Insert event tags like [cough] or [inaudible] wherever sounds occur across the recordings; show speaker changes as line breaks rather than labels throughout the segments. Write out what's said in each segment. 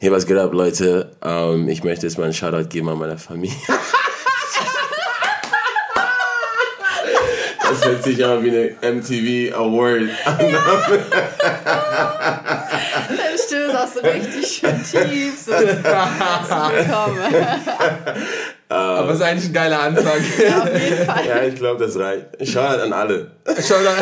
Hey, was geht ab, Leute? Ähm, ich möchte jetzt mal einen Shoutout geben an meine Familie. [laughs] Das hört sich aber wie eine MTV Award an.
Deine Stimme ist auch so richtig schön tief. So, willkommen.
Aber es ist eigentlich ein geiler Anfang.
Ja, auf jeden Fall.
Ja, ich glaube, das reicht. Shoutout an alle.
Schau da.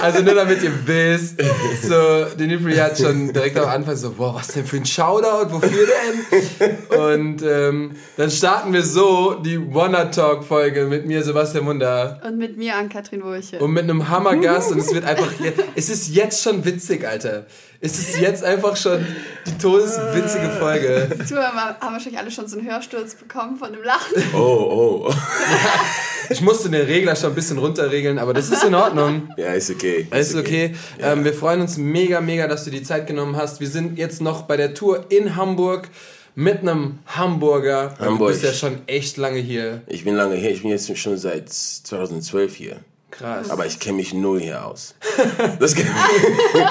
Also nur damit ihr wisst, so, Denifri hat schon direkt am Anfang so, boah, was denn für ein Shoutout, wofür denn? Und ähm, dann starten wir so die Wanna Talk Folge mit mir, Sebastian Munder.
Und mit mir an Katrin Wurche.
Und mit einem Hammergast und es wird einfach, es ist jetzt schon witzig, Alter. Es ist jetzt einfach schon die todeswitzige Folge.
Die Zuhörer haben wahrscheinlich alle schon so einen Hörsturz bekommen von dem Lachen.
Oh, oh. [laughs]
Ich musste den Regler schon ein bisschen runterregeln, aber das ist in Ordnung. [laughs]
Ja, ist okay.
Alles okay. Ähm, wir freuen uns mega, mega, dass du die Zeit genommen hast. Wir sind jetzt noch bei der Tour in Hamburg mit einem Hamburger. Du
Hamburg.
bist ja schon echt lange hier.
Ich bin lange hier. Ich bin jetzt schon seit 2012 hier.
Krass.
Aber ich kenne mich null hier aus. [laughs] Das kenn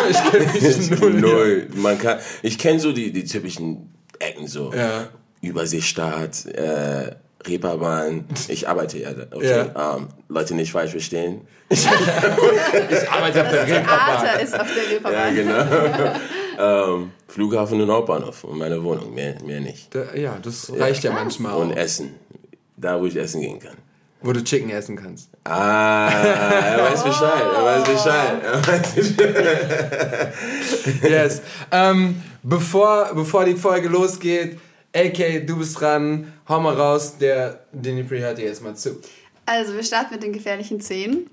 ich kenne [laughs] dich
ich
null.
null. Man kann, ich kenne so die, die typischen Ecken so.
Ja.
Überseestaat, äh, Reeperbahn. Ich arbeite ja. Okay. Ähm, Leute nicht falsch verstehen. [laughs]
Ich arbeite auf der
Das
Reeperbahn.
Theater ist auf der
Ja,
Reeperbahn.
genau. ähm, Flughafen und Hauptbahnhof und meine Wohnung. Mehr, mehr nicht.
Da- Ja, das reicht ja manchmal
Und. Essen. Da, wo ich essen gehen kann.
Wo du Chicken essen kannst.
Ah, er weiß Bescheid. Er weiß Bescheid. Er weiß Bescheid.
Yes. ähm, bevor, bevor die Folge losgeht, AK, du bist dran. Hau mal raus. Der Dinipri hört dir jetzt mal zu.
Also, wir starten mit den gefährlichen Zehn.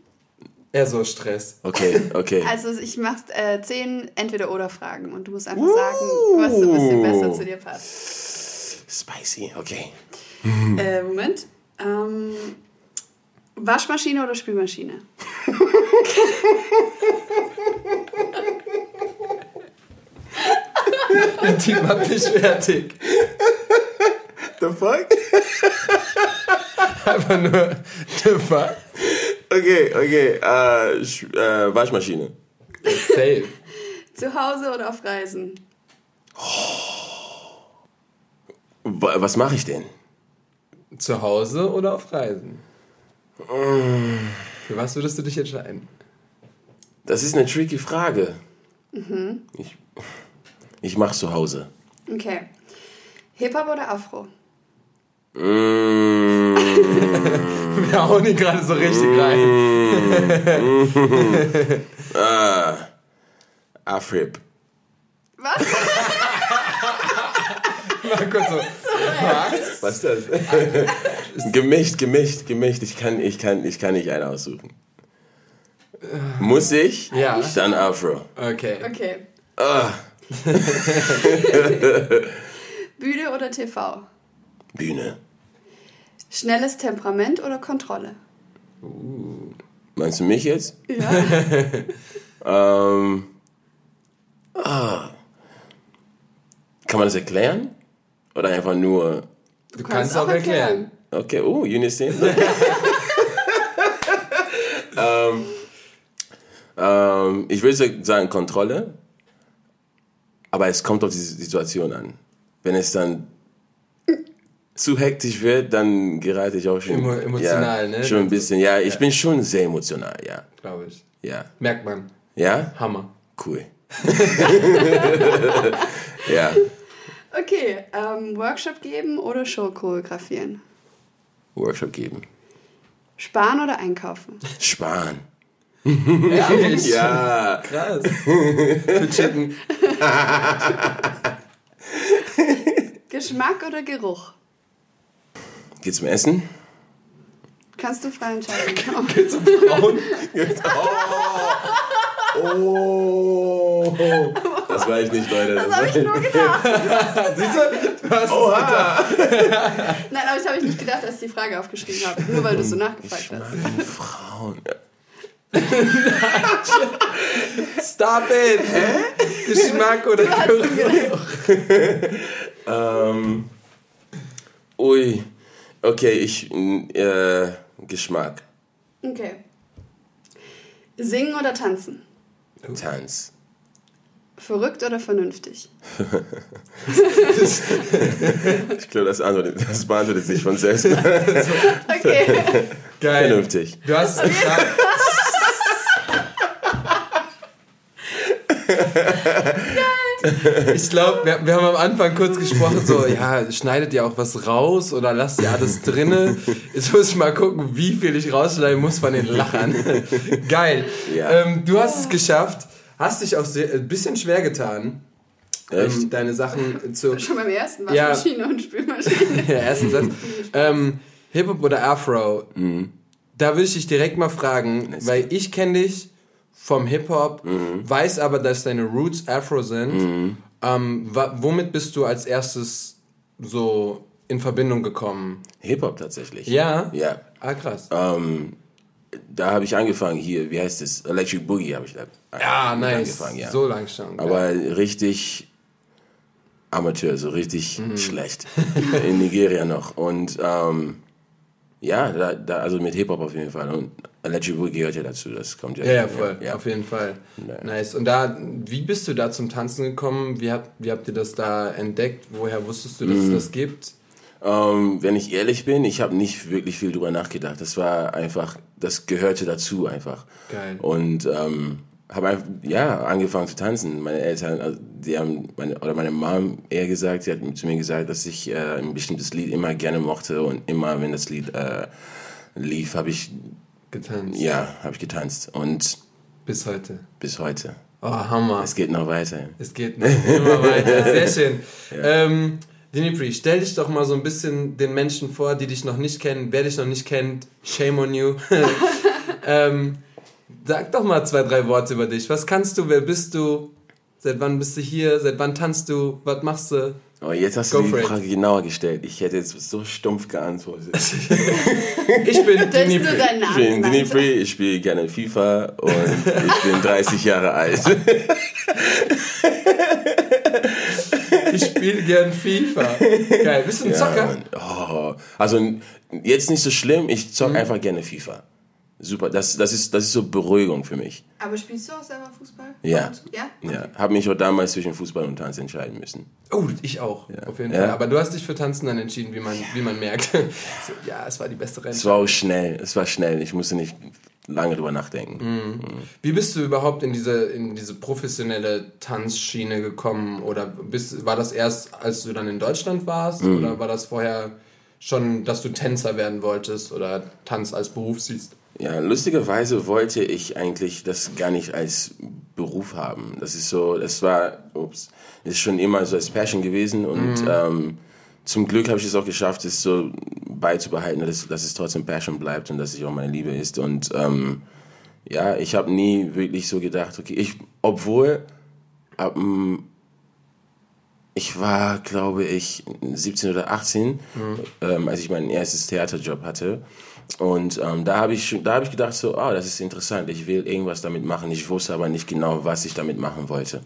Er so Stress.
Okay, okay.
Also, ich mache äh, zehn Entweder-Oder-Fragen und du musst einfach sagen, was so ein bisschen besser zu dir passt.
Spicy, okay.
Äh, Moment. Ähm, Waschmaschine oder Spülmaschine?
Der Typ macht mich fertig.
The fuck?
Einfach nur the fuck.
Okay, okay. Äh, äh, Waschmaschine.
Safe.
Zu Hause oder auf Reisen?
Wa- Was mache ich denn?
Zu Hause oder auf Reisen? Für was würdest du dich entscheiden?
Das ist eine tricky Frage. Ich, ich mache zu Hause.
Okay. Hip-Hop oder Afro?
Mm, [laughs]
Wir hauen ihn gerade so richtig rein. [laughs]
ah, Afrip.
Was? [laughs]
Mal kurz so. Was?
Was ist das? [laughs] gemischt, gemischt, gemischt. Ich kann, ich kann, ich kann nicht einen aussuchen. Muss ich?
Ja.
Dann Afro.
Okay.
Okay.
Ah, [laughs]
Bühne oder TV?
Bühne.
Schnelles Temperament oder Kontrolle?
Meinst du mich jetzt?
Ja. [laughs]
Ähm, ah. Kann man das erklären? Oder einfach nur.
Du kannst auch erklären.
Okay, oh, Unison. [laughs] ähm, ähm, ich würde sagen Kontrolle, aber es kommt auf die Situation an. Wenn es dann zu hektisch wird, dann gerate ich auch schon
Emo- emotional,
ja,
ne?
Schon ein bisschen, ja. Ich bin schon sehr emotional, ja,
Glaube ich.
ja,
Merkt man.
ja.
Hammer.
Cool. [laughs] ja.
Okay. Ähm, Workshop geben oder Show choreografieren?
Workshop geben.
Sparen oder einkaufen? [laughs]
Sparen.
Ehrlich? [laughs]
Ja.
Krass. [laughs] Für Chicken.
Geschmack oder Geruch?
Geht's zum Essen?
Kannst du frei entscheiden.
Zum Frauen.
Oh. Das war ich nicht, Leute.
Das habe ich nur gedacht. [laughs]
Siehst du? Du hast
Oha.
Nein, aber das habe ich nicht gedacht, als ich die Frage aufgeschrieben habe. Nur weil du so nachgefragt hast.
Frauen. [laughs]
Stop it. Hä? Geschmack oder Geruch?
Ähm. Ui. Okay, ich. Äh, Geschmack.
Okay. Singen oder tanzen?
Tanz.
Verrückt oder vernünftig? [laughs]
Ich glaube, das, antwortet, das beantwortet sich von selbst.
Okay. [laughs]
Geil.
Vernünftig.
Du hast es gesagt. [laughs] [laughs] Ich glaube, wir, wir haben am Anfang kurz gesprochen, so, ja, schneidet ihr auch was raus oder lasst ihr alles drinne? Jetzt muss ich mal gucken, wie viel ich rausschneiden muss von den Lachern. [laughs] Geil.
Ja.
Ähm, du hast es geschafft, hast dich auch sehr, ein bisschen schwer getan, ähm, deine Sachen zu, [laughs]
Schon beim ersten
Ja.
Waschmaschine und Spülmaschine.
der ersten Satz. Ähm, Hip-Hop oder Afro? Da würde ich dich direkt mal fragen, weil ich kenne dich vom Hip-Hop, weiß aber, dass deine Roots Afro sind. Ähm, wa- womit bist du als erstes so in Verbindung gekommen?
Hip-Hop tatsächlich.
Ja?
Ja.
Ah, krass.
Ähm, da habe ich angefangen hier, wie heißt es? Electric Boogie habe ich da
ja, nice.
angefangen, ja.
So lang schon.
Aber richtig Amateur, so richtig
Mhm.
schlecht. [laughs] In Nigeria noch. Und ähm, ja, da, da, also mit Hip-Hop auf jeden Fall. Und Electric Boogie gehört ja dazu, das kommt ja.
Ja, ja, voll.
Ja.
Auf jeden Fall.
Ja.
Nice. Und da, wie bist du da zum Tanzen gekommen? Wie habt, wie habt ihr das da entdeckt? Woher wusstest du, dass
Mhm.
es das gibt?
Ähm, wenn ich ehrlich bin, ich habe nicht wirklich viel drüber nachgedacht. Das war einfach, das gehörte dazu einfach.
Geil.
Und ähm, habe einfach, ja, angefangen zu tanzen. Meine Eltern, also die haben, meine, oder meine Mom eher gesagt, sie hat zu mir gesagt, dass ich äh, ein bestimmtes Lied immer gerne mochte und immer, wenn das Lied äh, lief, habe ich,
Getanzt.
ja, habe ich getanzt. Und
Bis heute.
bis heute.
Oh, Hammer.
Es geht noch weiter.
Es geht noch immer weiter. [laughs] Sehr schön. Ähm, Dimitri, stell dich doch mal so ein bisschen den Menschen vor, die dich noch nicht kennen. Wer dich noch nicht kennt, shame on you. [laughs] ähm, sag doch mal zwei, drei Worte über dich. Was kannst du? Wer bist du? Seit wann bist du hier? Seit wann tanzt du? Was machst du?
Aber jetzt hast
Go
du die
for it.
Frage genauer gestellt. Ich hätte jetzt so stumpf geantwortet. [laughs]
Ich bin
dein
Ich bin. Dimitri, ich spiele gerne FIFA und ich bin 30 Jahre alt.
Ich spiele gern FIFA. Geil. Bist du ein
Ja,
Zocker?
Oh, also jetzt nicht so schlimm, ich zock einfach gerne FIFA. Super, das, das, ist, das ist so Beruhigung für mich.
Aber spielst du auch selber Fußball?
Ja.
Ja?
Ja, habe mich auch damals zwischen Fußball und Tanz entscheiden müssen.
Oh, ich auch. Auf jeden
Ja.
Fall. Aber du hast dich für Tanzen dann entschieden, wie man, wie man merkt. [laughs] So, ja, es war die beste
Es
Rente.
war auch schnell, es war schnell, ich musste nicht lange drüber nachdenken.
Mhm. Wie bist du überhaupt in diese, in diese professionelle Tanzschiene gekommen? Oder bist, war das erst, als du dann in Deutschland warst?
Mhm.
Oder war das vorher schon, dass du Tänzer werden wolltest oder Tanz als Beruf siehst?
Ja, lustigerweise wollte ich eigentlich das gar nicht als Beruf haben. Das ist so, das war, ups, ist schon immer so als Passion gewesen und ähm, zum Glück habe ich es auch geschafft, es so beizubehalten, dass, dass es trotzdem Passion bleibt und dass es auch meine Liebe ist. Und ähm, ja, ich habe nie wirklich so gedacht, okay, ich, obwohl, ab, ich war, glaube ich, 17 oder 18, ähm, als ich meinen erstes Theaterjob hatte. Und ähm, da habe ich, da habe ich gedacht, so, ah, das ist interessant, ich will irgendwas damit machen. Ich wusste aber nicht genau, was ich damit machen wollte.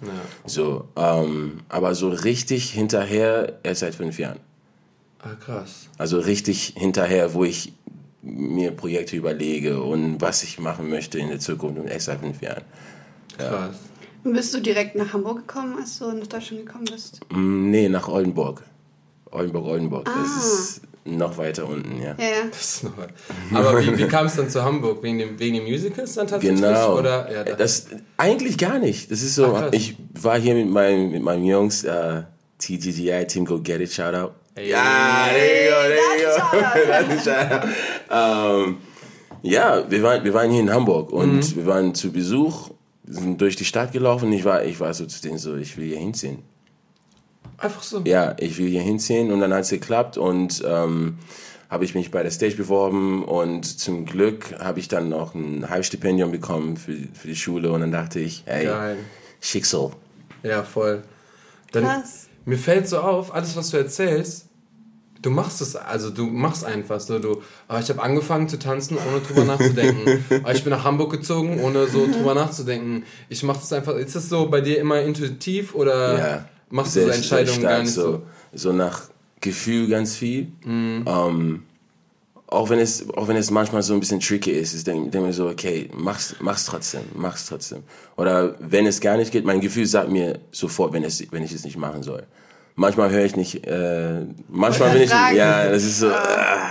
So, ähm, aber so richtig hinterher erst seit fünf Jahren.
Ah, krass.
Also richtig hinterher, wo ich mir Projekte überlege und was ich machen möchte in der Zukunft und erst seit fünf Jahren.
Krass.
Und bist du direkt nach Hamburg gekommen, als du nach Deutschland gekommen bist?
Mm, Nee, nach Oldenburg. Oldenburg, Oldenburg.
Ah.
Das ist noch weiter unten, ja.
Ja, ja.
Das ist noch Aber wie, wie kam es dann zu Hamburg? Wegen dem, wegen den Musicals dann tatsächlich?
Genau.
Oder? Ja, da-
das eigentlich gar nicht. Das ist so.
Ach,
ich war hier mit meinem mit meinen Jungs, äh, TGGI, Team Go Get It, shout out.
Hey.
Ja, there you go, there you go. Ähm, ja, wir waren, wir waren hier in Hamburg und
Mhm.
wir waren zu Besuch, sind durch die Stadt gelaufen. und Ich war, ich war so zu denen so, ich will hier hinziehen.
Einfach so.
ja, ich will hier hinziehen und dann hat es geklappt und ähm, habe ich mich bei der Stage beworben und zum Glück habe ich dann noch ein Halbstipendium bekommen für, für die Schule und dann dachte ich, hey,
Geil.
Schicksal.
Ja, voll. Dann,
Krass.
Mir fällt so auf, alles, was du erzählst, du machst es, also du machst einfach so, du, ah, ich habe angefangen zu tanzen, ohne drüber nachzudenken. [laughs] Ah, ich bin nach Hamburg gezogen, ohne so drüber nachzudenken. Ich mache das einfach, ist das so bei dir immer intuitiv oder
Ja,
machst du
sehr-
so Entscheidungen gar nicht so?
so. Nach Gefühl ganz viel.
Mhm.
Ähm, auch wenn es, auch wenn es manchmal so ein bisschen tricky ist, ich denke denk mir so, okay, mach's, mach's trotzdem, mach's trotzdem. Oder wenn es gar nicht geht, mein Gefühl sagt mir sofort, wenn es, wenn ich es nicht machen soll. Manchmal höre ich nicht, äh, manchmal bin ich, ja, das ist so, ah,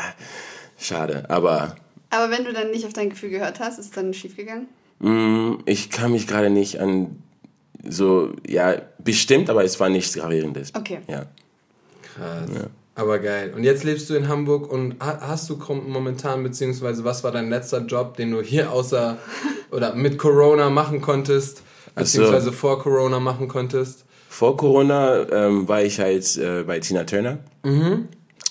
schade, aber
Aber wenn du dann nicht auf dein Gefühl gehört hast, ist es dann schiefgegangen?
mm, ich kann mich gerade nicht an so, ja, bestimmt, aber es war nichts Gravierendes.
Okay.
Ja.
Krass. Aber geil. Und jetzt lebst du in Hamburg und ha- hast du momentan, beziehungsweise was war dein letzter Job, den du hier außer [laughs] oder mit Corona machen konntest,
Ach so.
beziehungsweise vor Corona machen konntest?
Vor Corona ähm, war ich halt äh, bei Tina Turner.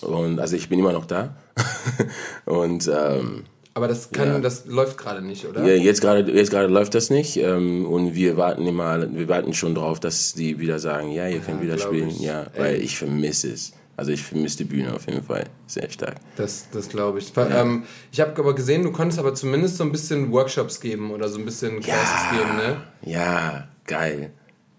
Und also ich bin immer noch da. [laughs] und ähm,
Aber das kann,
Ja.
das läuft gerade nicht, oder?
ja, jetzt gerade jetzt gerade läuft das nicht. Ähm, und wir warten immer, wir warten schon drauf, dass die wieder sagen, ja, ihr könnt wieder spielen.
ich.
Ja,
Ey.
weil ich vermisse es. Also ich vermisse die Bühne auf jeden Fall sehr stark.
Das, das glaube ich. Ähm, ich habe aber gesehen, du konntest aber zumindest so ein bisschen Workshops geben oder so ein bisschen Classes geben, ne?
Ja, geil.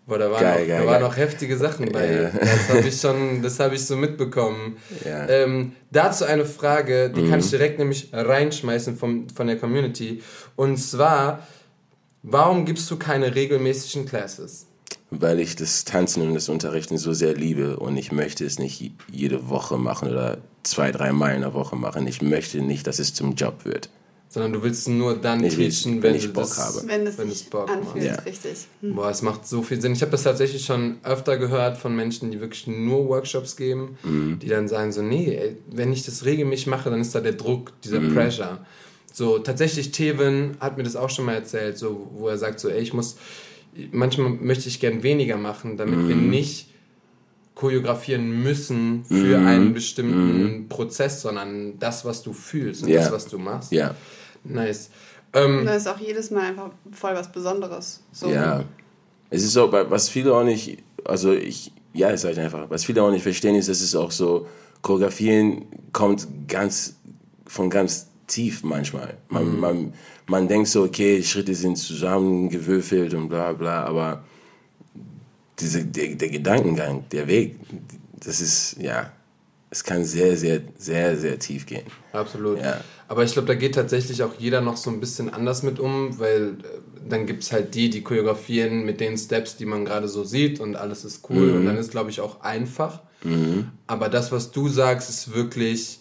Boah, da waren,
Geil,
noch,
geil,
da waren
geil.
noch heftige Sachen bei.
Ja.
Das habe ich schon, das habe ich so mitbekommen.
Ja.
Ähm, dazu eine Frage, die
Mhm.
kann ich direkt nämlich reinschmeißen vom, von der Community. Und zwar, warum gibst du keine regelmäßigen Classes?
Weil ich das Tanzen und das Unterrichten so sehr liebe und ich möchte es nicht jede Woche machen oder zwei, drei Mal in der Woche machen. Ich möchte nicht, dass es zum Job wird.
Sondern du willst nur dann
will-
teachen,
wenn
wenn,
ich
du
Bock
das,
habe.
Wenn es
wenn es Bock
anfühlt.
Ja.
richtig.
Boah, es macht so viel Sinn. Ich habe das tatsächlich schon öfter gehört von Menschen, die wirklich nur Workshops geben,
Mhm.
die dann sagen so, nee, ey, wenn ich das regelmäßig mache, dann ist da der Druck, dieser
Mhm.
Pressure. So, tatsächlich, Tevin hat mir das auch schon mal erzählt, so, wo er sagt so, ey, ich muss, manchmal möchte ich gern weniger machen, damit wir
Mhm.
nicht choreografieren müssen für
Mhm.
einen bestimmten Prozess, sondern das, was du fühlst und
Ja.
das, was du machst.
Ja,
Nice. Ähm,
Da ist auch jedes Mal einfach voll was Besonderes. So.
ja. Es ist so, was viele auch nicht, also ich, ja, ich sage einfach, was viele auch nicht verstehen, ist, dass es auch so, Choreografieren kommt ganz, von ganz tief manchmal. Man, man, man denkt so, okay, Schritte sind zusammengewürfelt und bla bla, aber diese, der, der Gedankengang, der Weg, das ist, ja, es kann sehr, sehr, sehr, sehr tief gehen.
Absolut.
Ja.
Aber ich glaube, da geht tatsächlich auch jeder noch so ein bisschen anders mit um, weil äh, dann gibt es halt die, die choreografieren mit den Steps, die man gerade so sieht und alles ist cool und dann ist, glaube ich, auch einfach. Aber das, was du sagst, ist wirklich,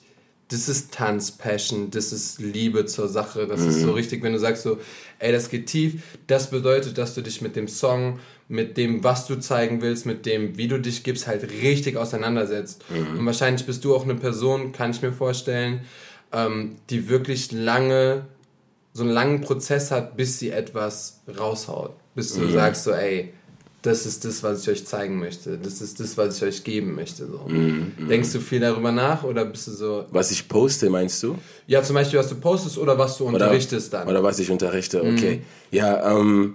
das ist Tanz-Passion, das ist Liebe zur Sache, das ist so richtig, wenn du sagst so, ey, das geht tief, das bedeutet, dass du dich mit dem Song, mit dem, was du zeigen willst, mit dem, wie du dich gibst, halt richtig auseinandersetzt. Und wahrscheinlich bist du auch eine Person, kann ich mir vorstellen, ähm, die wirklich lange, so einen langen Prozess hat, bis sie etwas raushaut. Bis du sagst so, ey, das ist das, was ich euch zeigen möchte. Das ist das, was ich euch geben möchte. So. Denkst du viel darüber nach oder bist du so,
Was ich poste, meinst du?
ja, zum Beispiel, was du postest oder was du unterrichtest dann?
Oder was ich unterrichte, okay. Ja, ähm,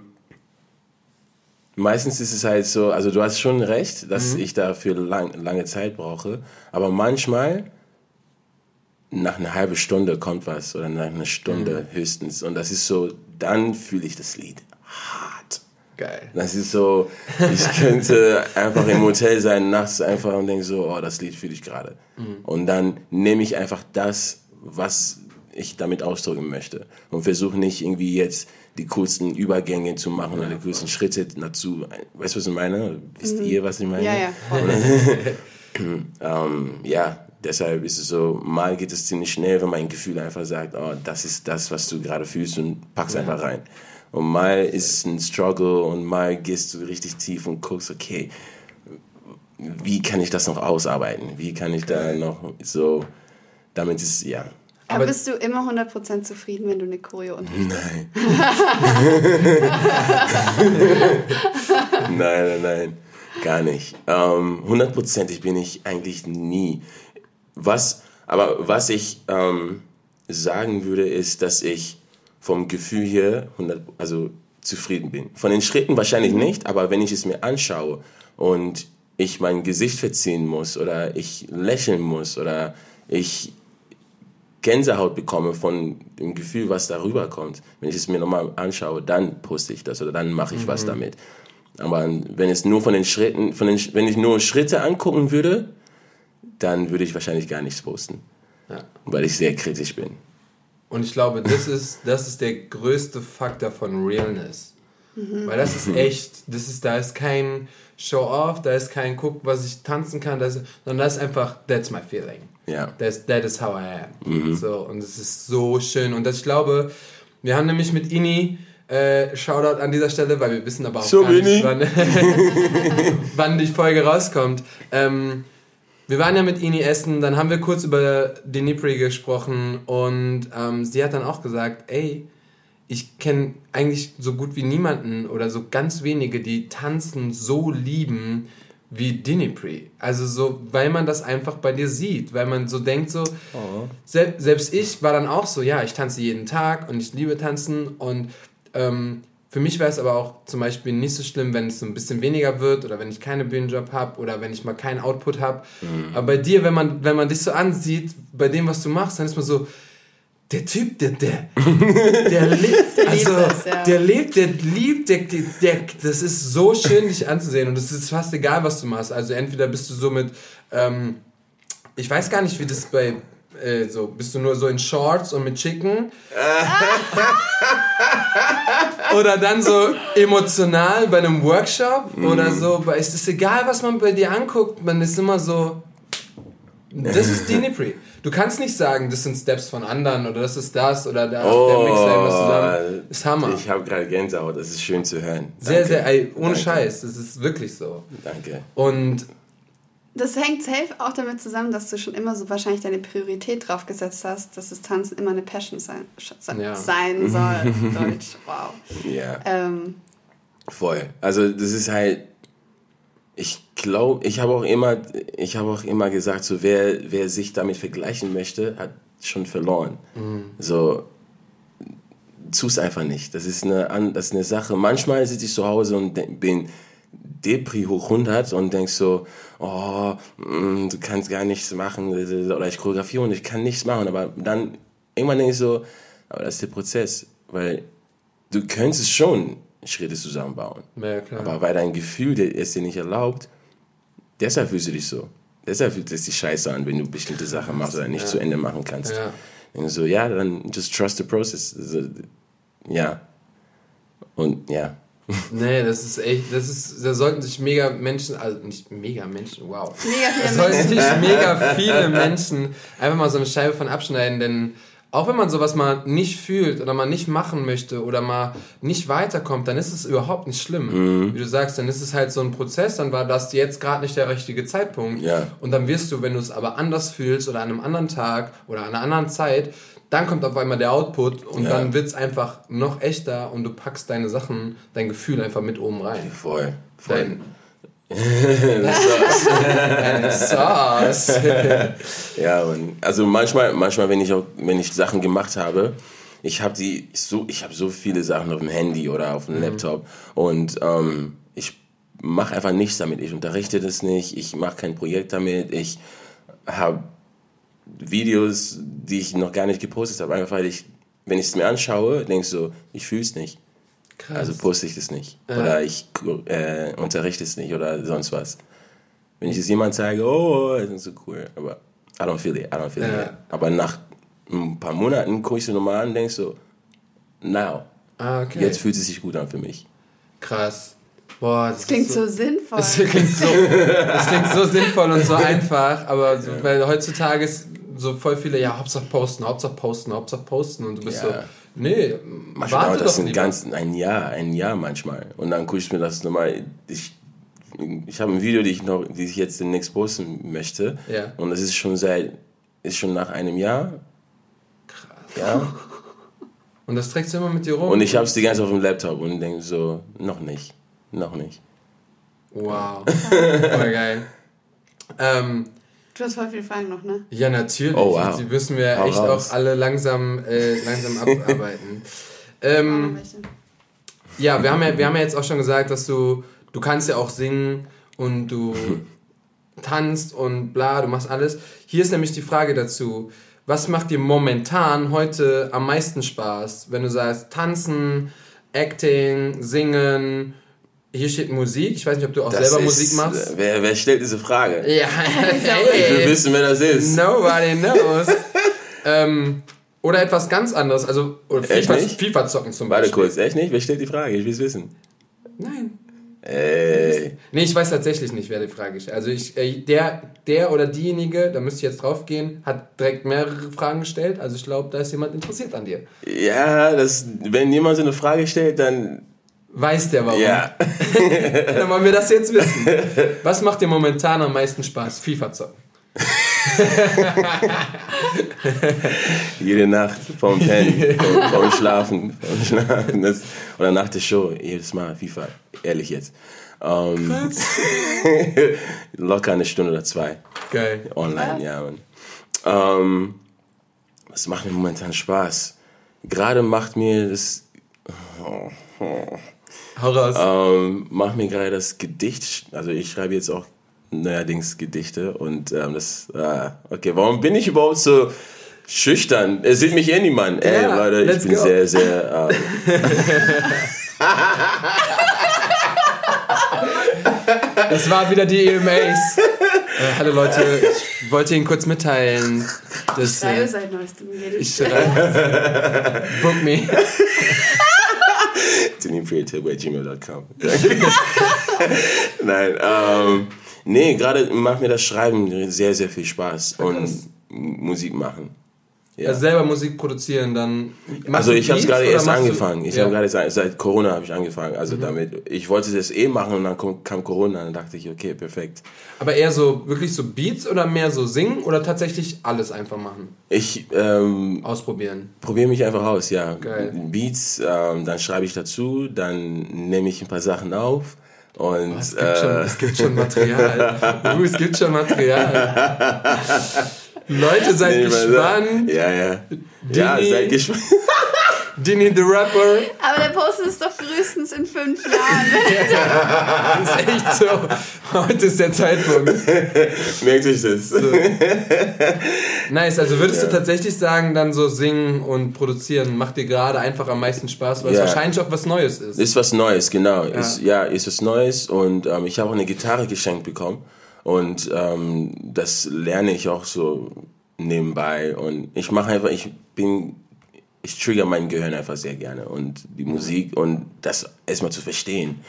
meistens ist es halt so, also du hast schon recht, dass ich dafür lang, lange Zeit brauche, aber manchmal nach einer halben Stunde kommt was oder nach einer Stunde höchstens und das ist so, dann fühle ich das Lied.
Geil.
Das ist so, ich könnte einfach im Hotel sein, nachts einfach und denke so, oh, das Lied fühle ich gerade. Und dann nehme ich einfach das, was ich damit ausdrücken möchte. Und versuche nicht irgendwie jetzt die coolsten Übergänge zu machen oder die coolsten Schritte dazu. Weißt du, was ich meine? Wisst ihr, was ich meine?
Ja, ja. Voll. [laughs]
Ähm, ja, deshalb ist es so, mal geht es ziemlich schnell, wenn mein Gefühl einfach sagt, oh, das ist das, was du gerade fühlst und pack's einfach rein. Und mal ist es ein Struggle und mal gehst du richtig tief und guckst, okay, wie kann ich das noch ausarbeiten? Wie kann ich da noch so, damit ist, ja,
Aber
Aber-
bist du immer 100% zufrieden, wenn du eine Choreo unterrichtest?
Nein. [laughs] nein, nein, nein. Gar nicht. Ähm, Hundertprozentig bin ich eigentlich nie. Was, aber was ich ähm, sagen würde, ist, dass ich vom Gefühl her 100, also zufrieden bin. Von den Schritten wahrscheinlich nicht, aber wenn ich es mir anschaue und ich mein Gesicht verziehen muss oder ich lächeln muss oder ich Gänsehaut bekomme von dem Gefühl, was darüber kommt. Wenn ich es mir nochmal anschaue, dann poste ich das oder dann mache ich was damit. Aber wenn es nur von den Schritten, von den, wenn ich nur Schritte angucken würde, dann würde ich wahrscheinlich gar nichts posten.
Ja.
weil ich sehr kritisch bin.
Und ich glaube, das ist, das ist der größte Faktor von Realness. Weil das ist echt, das ist, da ist kein Show-off, da ist kein Guck, was ich tanzen kann, das sondern das ist einfach, that's my feeling.
Ja.
That's, that is how I am. So, und es ist so schön. Und das, ich glaube, wir haben nämlich mit Ini, äh, Shoutout an dieser Stelle, weil wir wissen aber auch
So,
gar nicht, wann, [laughs] wann die Folge rauskommt. Ähm, wir waren ja mit Ini essen, dann haben wir kurz über Denipri gesprochen und ähm, sie hat dann auch gesagt, ey, ich kenne eigentlich so gut wie niemanden oder so ganz wenige, die tanzen so lieben wie Dinipri. Also so, weil man das einfach bei dir sieht, weil man so denkt so, sel selbst ich war dann auch so, ja, ich tanze jeden Tag und ich liebe tanzen und ähm, für mich wäre es aber auch zum Beispiel nicht so schlimm, wenn es so ein bisschen weniger wird oder wenn ich keine Bühnenjob habe oder wenn ich mal keinen Output habe. Aber bei dir, wenn man, wenn man dich so ansieht, bei dem, was du machst, dann ist man so, der Typ, der, der, [laughs] der lebt,
Der
also,
ja.
der lebt, der liebt, der, der, der, das ist so schön, dich anzusehen und es ist fast egal, was du machst. Also entweder bist du so mit, ähm, ich weiß gar nicht, wie das bei, äh, so, bist du nur so in Shorts und mit Chicken? [laughs] oder dann so emotional bei einem Workshop oder so, es ist egal, was man bei dir anguckt, man ist immer so, das ist Dinipri. Du kannst nicht sagen, das sind Steps von anderen oder das ist das oder der, der mixt da irgendwas zusammen. Ist Hammer.
Oh, Ich habe gerade Gänsehaut, das ist schön zu hören.
Sehr,
Danke.
sehr, ey, ohne
Danke.
Scheiß, das ist wirklich so.
Danke.
Und
Das hängt safe auch damit zusammen, dass du schon immer so wahrscheinlich deine Priorität drauf gesetzt hast, dass das Tanzen immer eine Passion sein,
Ja.
sein soll. [laughs] Deutsch, wow.
Ja.
Ähm,
Voll. Also das ist halt, ich glaube, ich habe auch immer, ich habe auch immer gesagt, so wer, wer sich damit vergleichen möchte, hat schon verloren. So tu's einfach nicht. Das ist eine, an- das ist eine Sache. Manchmal sitze ich zu Hause und bin Depri hoch 100 und denk so, oh, mm, du kannst gar nichts machen oder ich choreografiere und ich kann nichts machen. Aber dann irgendwann denke ich so, aber das ist der Prozess, weil du könntest schon Schritte zusammenbauen.
Ja.
Aber weil dein Gefühl dir- es dir nicht erlaubt, deshalb fühlst du dich so. Deshalb fühlt es sich scheiße an, wenn du bestimmte Sachen machst oder nicht zu Ende machen kannst.
Ja.
Und so, ja, dann just trust the process. Also, ja. Und ja.
Nee, das ist echt, das ist, da sollten sich mega Menschen, also nicht mega Menschen, wow.
mega
Da
viele
sollten
Menschen.
sich mega viele Menschen einfach mal so eine Scheibe von abschneiden, denn auch wenn man sowas mal nicht fühlt oder mal nicht machen möchte oder mal nicht weiterkommt, dann ist es überhaupt nicht schlimm. Wie du sagst, dann ist es halt so ein Prozess, dann war das jetzt gerade nicht der richtige Zeitpunkt.
Ja.
Und dann wirst du, wenn du es aber anders fühlst oder an einem anderen Tag oder an einer anderen Zeit, dann kommt auf einmal der Output und
Ja.
dann wird es einfach noch echter und du packst deine Sachen, dein Gefühl einfach mit oben rein.
Voll. voll.
Dein, [laughs] Sauce. [laughs]
Ja, und also manchmal, manchmal, wenn ich auch, wenn ich Sachen gemacht habe, ich habe die so, ich habe so viele Sachen auf dem Handy oder auf dem Laptop und ähm, ich mache einfach nichts damit. Ich unterrichte das nicht, ich mache kein Projekt damit, ich habe Videos, die ich noch gar nicht gepostet habe, einfach weil ich, wenn ich es mir anschaue, denke ich so, ich fühle es nicht.
Krass.
Also poste ich das nicht. Oder ich äh, unterrichte es nicht oder sonst was. Wenn ich es jemand zeige, oh, das ist so cool. Aber I don't feel it, I don't feel
Ja.
it. Aber nach ein paar Monaten gucke ich es nochmal an und denke so, now,
ah, okay.
jetzt fühlt es sich gut an für mich.
Krass. Boah, das,
Das klingt
ist
so sinnvoll.
Das klingt so, das klingt so sinnvoll und so [laughs] einfach, aber so, weil heutzutage ist so voll viele, ja, Hauptsache posten, Hauptsache posten, Hauptsache posten und du bist
Ja.
so, nee,
Manchmal
warte
dauert das
doch
ein, ganz, ein Jahr, ein Jahr manchmal. Und dann gucke ich mir das nochmal. Ich, ich habe ein Video, die ich noch, die ich jetzt demnächst posten möchte.
Ja.
Und das ist schon seit, ist schon nach einem Jahr. Krass. Ja.
Und das trägst du immer mit dir rum.
Und ich habe es die ganze Zeit auf dem Laptop und denke so, noch nicht, noch nicht.
Wow, [laughs] voll geil. Ähm,
Du hast voll viele Fragen noch, ne?
ja, natürlich.
Oh, wow.
Die müssen wir
Hau
echt
raus.
auch alle langsam, äh, langsam [laughs] abarbeiten. ähm? Ja, wir haben ja, wir haben ja jetzt auch schon gesagt, dass du, du kannst ja auch singen und du [laughs] tanzt und bla, du machst alles. Hier ist nämlich die Frage dazu, was macht dir momentan heute am meisten Spaß? Wenn du sagst, tanzen, Acting, singen, hier steht Musik, ich weiß nicht, ob du auch
Das
selber
ist,
Musik machst.
äh, Wer, wer stellt diese Frage?
Ja, [laughs]
Ich will
hey,
wissen, wer das ist.
nobody knows. [laughs] Ähm, oder etwas ganz anderes, also oder
Echt
FIFA,
nicht?
FIFA zocken zum
Warte
Beispiel.
kurz, echt nicht? Wer stellt die Frage? Ich will es wissen.
Nein.
Ey.
Nee, ich weiß tatsächlich nicht, wer die Frage stellt. Also ich, äh, der, der oder diejenige, da müsste ich jetzt drauf gehen, hat direkt mehrere Fragen gestellt. Also ich glaube, da ist jemand interessiert an dir.
Ja, das, wenn jemand so eine Frage stellt, dann
Weiß der warum?
ja. [laughs]
Dann wollen wir das jetzt wissen. Was macht dir momentan am meisten Spaß? FIFA zocken. [laughs]
Jede Nacht vorm Pennen, vorm, vorm Schlafen, vorm Schlafen das, oder nach der Show, jedes Mal FIFA, ehrlich jetzt. Ähm, [laughs] locker eine Stunde oder zwei
Geil.
online, ja. Mann. Ähm, was macht mir momentan Spaß? Gerade macht mir das,
Hau raus.
ähm, macht mir gerade das Gedicht, also ich schreibe jetzt auch neuerdings Gedichte und ähm, das, ah, okay, warum bin ich überhaupt so schüchtern? Es sieht mich eh niemand. Ey,
Ja,
Leute, ich bin
go.
sehr, sehr, ähm,
Das war wieder die EMAs. [laughs] äh, hallo Leute, ich wollte Ihnen kurz mitteilen, dass
Schreibe
äh,
seit neuestem Gedicht.
ich schreibe. [laughs] Book me.
gmail.com. [laughs] Nein, ähm, nee, gerade macht mir das Schreiben sehr, sehr viel Spaß und Musik machen. Ja.
Also selber Musik produzieren, dann.
Also ich habe
Beats
gerade erst angefangen. Ich
ja.
habe gerade seit, Corona habe ich angefangen. Also damit, ich wollte das eh machen und dann kam, kam Corona und dann dachte ich, okay, perfekt.
Aber eher so wirklich so Beats oder mehr so singen oder tatsächlich alles einfach machen?
Ich ähm,
Ausprobieren.
probiere mich einfach aus, ja.
Geil.
Beats, ähm, dann schreibe ich dazu, dann nehme ich ein paar Sachen auf und
Es gibt, schon,
äh, [laughs]
es gibt schon Material. uh, es [laughs] gibt schon Material. Leute, seid
nee,
gespannt.
Ja, ja. Ja,
Dini.
seid gespannt. [laughs]
Dini the Rapper.
Aber der Post ist doch frühestens in fünf Jahren. [laughs]
ist echt so. Heute ist der Zeitpunkt. [laughs]
Merkt euch das.
Nice, also würdest du tatsächlich sagen, dann so singen und produzieren macht dir gerade einfach am meisten Spaß, weil
Ja.
es wahrscheinlich auch was Neues ist.
Ist was Neues, genau. Ist, ja, ist was Neues und ähm, ich habe auch eine Gitarre geschenkt bekommen und ähm, das lerne ich auch so nebenbei und ich mache einfach, ich bin, ich trigger mein Gehirn einfach sehr gerne und die Musik und das erstmal zu verstehen.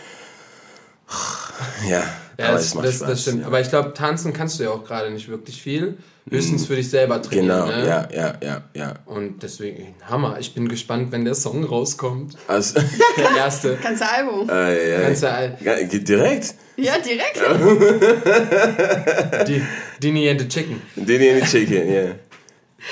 Ja,
Ja, das, das, das stimmt.
ja.
Aber ich glaube, tanzen kannst du ja auch gerade nicht wirklich viel. Höchstens für dich selber trainieren.
Genau,
ne?
ja, ja, ja, ja.
Und deswegen, Hammer. Ich bin gespannt, wenn der Song rauskommt.
Also, [laughs]
Der erste. [laughs]
Ganze Album.
äh, ja,
Ganze Al-
ja, direkt.
Ja, direkt. [laughs]
Die, Dini and the Chicken.
Diddy and the Chicken, yeah.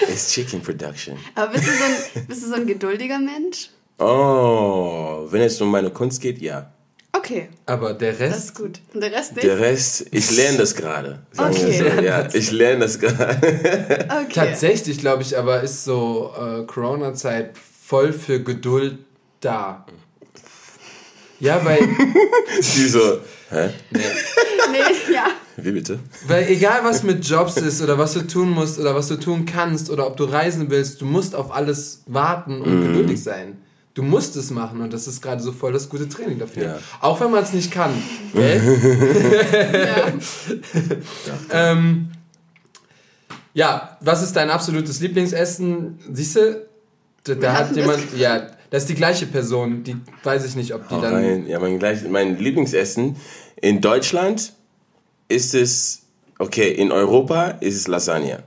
It's Chicken Production.
Aber bist du, so ein, bist du so ein geduldiger Mensch?
Oh, wenn es um meine Kunst geht, ja.
Okay,
Aber der
das
Rest.
ist gut. Und der Rest nicht?
Der Rest, ich lerne das gerade.
Okay.
so. Ja, ich lerne das gerade. [laughs]
Okay.
Tatsächlich, glaube ich, aber ist so äh, Corona-Zeit voll für Geduld da. Ja, weil, [laughs]
Die so, hä? [laughs]
Nee, ja.
Wie bitte?
weil egal was mit Jobs ist oder was du tun musst oder was du tun kannst oder ob du reisen willst, du musst auf alles warten und geduldig sein. Du musst es machen und das ist gerade so voll das gute Training dafür.
Ja.
Auch wenn man es nicht kann. [laughs] [laughs] Ähm, ja, was ist dein absolutes Lieblingsessen? Siehst du, da, da hat jemand, ja, das ist die gleiche Person, die weiß ich nicht, ob die
Hau
dann.
rein. Ja, mein, gleich, mein Lieblingsessen in Deutschland ist es, okay, in Europa ist es Lasagne.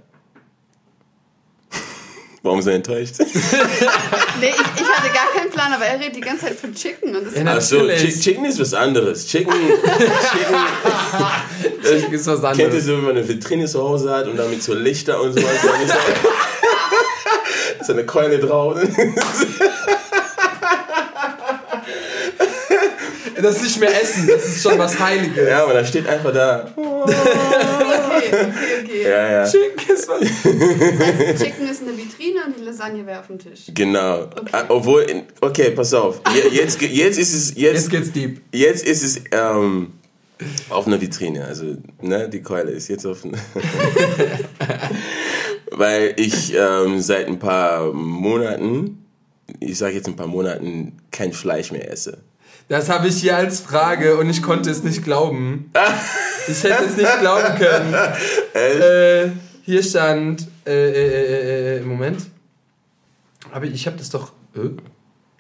Warum so enttäuscht? [laughs]
Nee, ich, ich hatte gar keinen Plan, aber er redet die ganze Zeit von Chicken. Und das
Ja,
Achso. Chick Chicken ist was anderes. Chicken, [laughs] Chicken
ist was
kennt ihr
anderes.
so, wenn man eine Vitrine zu Hause hat und damit so Lichter und sowas. dann ist so, [laughs] so eine Keule drauf.
Das ist nicht mehr Essen, das ist schon was Heiliges.
Ja, aber da steht einfach da.
okay, okay, okay.
Ja, ja.
Chicken ist was.
Chicken ist eine Vitrine und die Lasagne wäre auf dem Tisch.
Genau. Ah, Obwohl, okay, pass auf. Je- Jetzt, jetzt ist es,
Jetzt
jetzt,
geht's deep.
jetzt ist es ähm, auf einer Vitrine. Also, ne, die Keule ist jetzt auf. [laughs] Weil ich ähm, seit ein paar Monaten, ich sage jetzt ein paar Monaten, kein Fleisch mehr esse.
Das habe ich hier als Frage und ich konnte es nicht glauben. Ich hätte es nicht glauben können. Äh, hier stand, äh, äh, äh, äh, Moment. Aber ich habe das doch. Äh?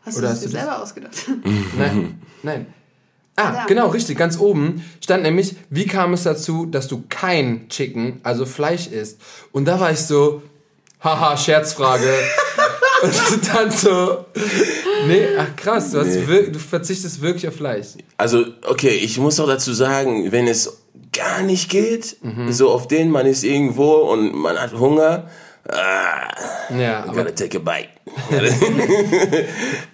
Hast
Oder
du
hast
das
du
dir
das-
selber ausgedacht? [laughs]
Nein, nein. Ah, genau, richtig, ganz oben stand nämlich, wie kam es dazu, dass du kein Chicken, also Fleisch isst? Und da war ich so, haha, Scherzfrage. [laughs] Und dann so, nee, ach krass, du, hast
Nee.
du verzichtest wirklich auf Fleisch.
Also, okay, ich muss auch dazu sagen, wenn es gar nicht geht,
Mhm.
so auf den, man ist irgendwo und man hat Hunger,
Ja,
I
aber
gotta take a bite. [laughs]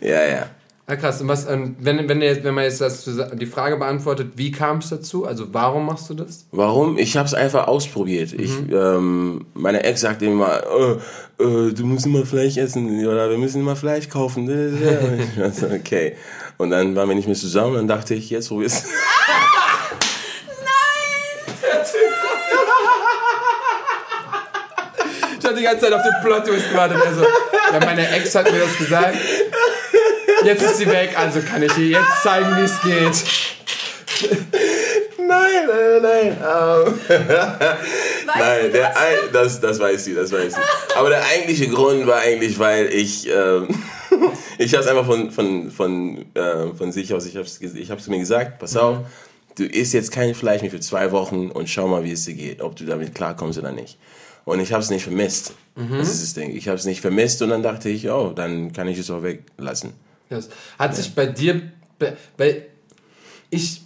ja, ja.
Ah, krass. Und was, ähm, wenn, wenn, jetzt, wenn man jetzt das, die Frage beantwortet, wie kam es dazu? Also warum machst du das?
Warum? Ich habe es einfach ausprobiert. Ich,
Mhm.
ähm, meine Ex sagte immer, äh, äh, du musst immer Fleisch essen oder wir müssen immer Fleisch kaufen. [laughs] Ich so, okay. Und dann waren wir nicht mehr zusammen. Dann dachte ich, jetzt probier's. [laughs]
Ich hatte die ganze Zeit auf den Plot-Twist gewartet. Also, ja, meine Ex hat mir das gesagt. Jetzt ist sie weg, also kann ich ihr jetzt zeigen, wie es geht.
Nein, nein, nein. Ähm,
Weißt
nein, der
das?
ein, das, das weiß sie, das weiß sie. Aber der eigentliche Grund war eigentlich, weil ich, ähm, [laughs] ich habe es einfach von, von, von, äh, von sich aus, ich habe es ich hab's mir gesagt, pass auf, du isst jetzt kein Fleisch mehr für zwei Wochen und schau mal, wie es dir geht, ob du damit klarkommst oder nicht. Und ich habe es nicht vermisst. Das ist das Ding. Ich habe es nicht vermisst und dann dachte ich, oh, dann kann ich es auch weglassen.
Das hat sich bei dir, weil ich,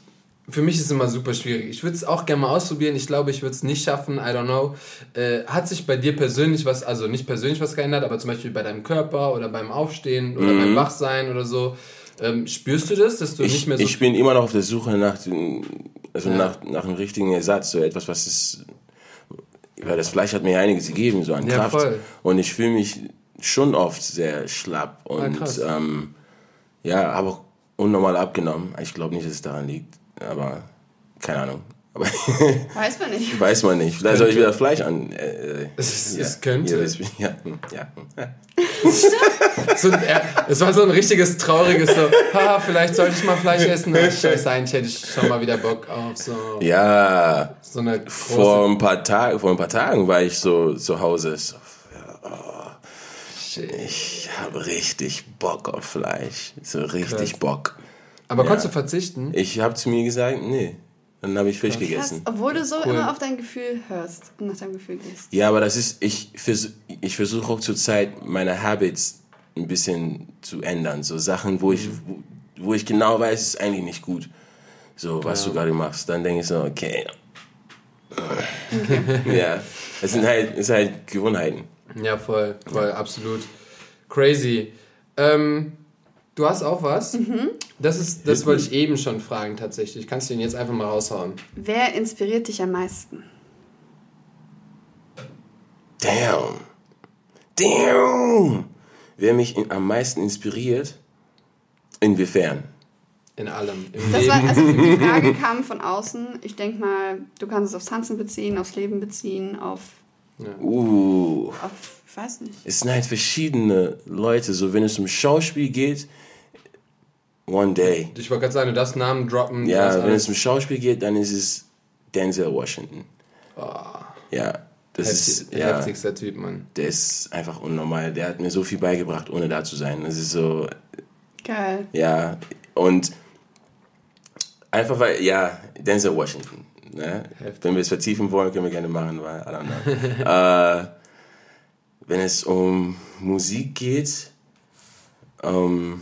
für mich ist es immer super schwierig. Ich würde es auch gerne mal ausprobieren. Ich glaube, ich würde es nicht schaffen. I don't know. Äh, hat sich bei dir persönlich was, also nicht persönlich was geändert, aber zum Beispiel bei deinem Körper oder beim Aufstehen oder beim Wachsein oder so? Ähm, spürst du das, dass du
Ich,
nicht mehr so
ich bin immer noch auf der Suche nach, den, also nach, nach einem richtigen Ersatz, so etwas, was es, weil das Fleisch hat mir ja einiges gegeben, so an
Ja,
Kraft.
voll.
Und ich fühle mich schon oft sehr schlapp und
krass.
Ja, habe auch unnormal abgenommen. Ich glaube nicht, dass es daran liegt, aber keine Ahnung. Aber [laughs]
Weiß man nicht.
weiß man nicht. Vielleicht soll ich wieder Fleisch an. Äh,
Es-
ja,
es könnte.
Ja, ja, hm, ja, [laughs] ja.
So äh, es war so ein richtiges trauriges so, haha, vielleicht sollte ich mal Fleisch essen. Ach, scheiße, eigentlich hätte ich schon mal wieder Bock auf so,
ja
so eine
vor
große
ein paar Tagen, vor ein paar Tagen war ich so zu Hause. So, Ich habe richtig Bock auf Fleisch. So richtig
Krass.
Bock.
Aber
Ja.
konntest du verzichten?
Ich habe zu mir gesagt, nee. Dann habe ich Fisch
Krass,
gegessen.
obwohl du so
Cool.
immer auf dein Gefühl hörst und nach deinem Gefühl gehst.
Ja, aber das ist, ich, vers ich versuche auch zur Zeit meine Habits ein bisschen zu ändern. So Sachen, wo ich, wo, wo ich genau weiß, es ist eigentlich nicht gut. So, was du gerade machst. Dann denke ich so, okay. [laughs] ja, es sind halt, es sind halt Gewohnheiten.
Ja, voll, voll, absolut. Crazy. Ähm, du hast auch was? Das ist, das wollte ich eben schon fragen tatsächlich. Kannst du ihn jetzt einfach mal raushauen?
Wer inspiriert dich am meisten?
Damn. Damn. Wer mich in, am meisten inspiriert? Inwiefern?
In allem. Im
Das
Leben.
war, also die Frage [laughs] kam von außen. Ich denke mal, du kannst es aufs Tanzen beziehen, aufs Leben beziehen, auf,
Uh,
auf ich weiß nicht.
es sind halt verschiedene Leute. So, wenn es um Schauspiel geht, one day.
ich wollte gerade sagen, du darfst Namen droppen.
Ja, wenn
alles-
es um Schauspiel geht, dann ist es Denzel Washington. Ja, das
Heftig,
ist, ja,
heftigster Typ, Mann.
der ist einfach unnormal. Der hat mir so viel beigebracht, ohne da zu sein. Das ist so,
Geil.
ja, und einfach weil, ja, Denzel Washington. Ne? Wenn wir es vertiefen wollen, können wir gerne machen, weil, I don't know. äh, wenn es um Musik geht, ähm,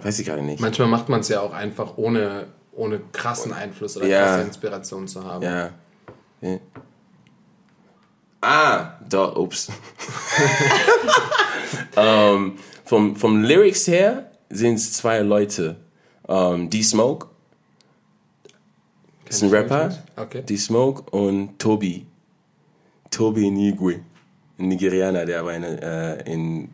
weiß ich gerade nicht.
Manchmal macht man es ja auch einfach ohne, ohne krassen Einfluss oder
Ja.
krasse Inspiration zu haben.
Ja. ja. Ah, doch, ups. [laughs] ähm, vom, vom Lyrics her sind es zwei Leute. Ähm, D-Smoke ist ein Rapper.
Okay.
D-Smoke und Tobi. Tobi Nigwe. Ein Nigerianer, der aber in, äh, in,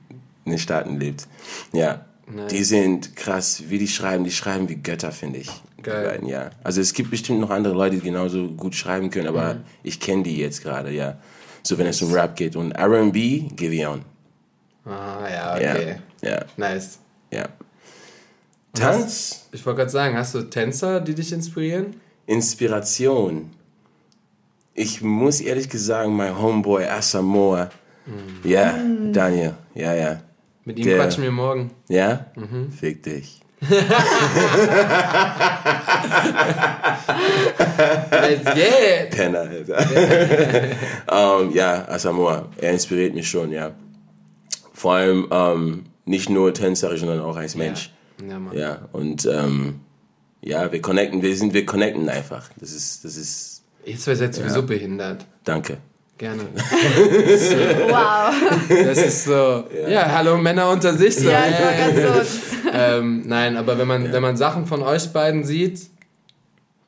in den Staaten lebt. Ja.
Nice.
Die sind krass, wie die schreiben. Die schreiben wie Götter, finde ich. Die
Geil.
beiden, ja. Also es gibt bestimmt noch andere Leute, die genauso gut schreiben können, aber
Mhm.
ich kenne die jetzt gerade, ja. So wenn es um Rap geht. Und R&B, Giveon.
Ah, ja,
Ja.
okay.
Ja.
Nice.
Ja. Tanz,
Ich wollte gerade sagen, hast du Tänzer, die dich inspirieren?
Inspiration. ich muss ehrlich gesagt, mein Homeboy Asamoah, ja, Daniel, ja, ja.
Mit ihm
Der-
quatschen wir morgen.
Ja?
Mhm.
Fick dich. [laughs]
Let's get!
Penner, Alter. [laughs] ähm, ja, Asamoah, er inspiriert mich schon, ja. Vor allem ähm, nicht nur tänzerisch, sondern auch als Mensch.
Ja, Mann.
Ja, und ähm, ja, wir connecten, wir sind, wir connecten einfach. Das ist, das ist,
Ihr zwei seid sowieso behindert.
danke.
Gerne. [laughs]
Wow.
Das ist so. Ja, hallo Männer unter sich. So.
Ja, ich war ganz so.
ähm, nein, aber wenn man, wenn man Sachen von euch beiden sieht,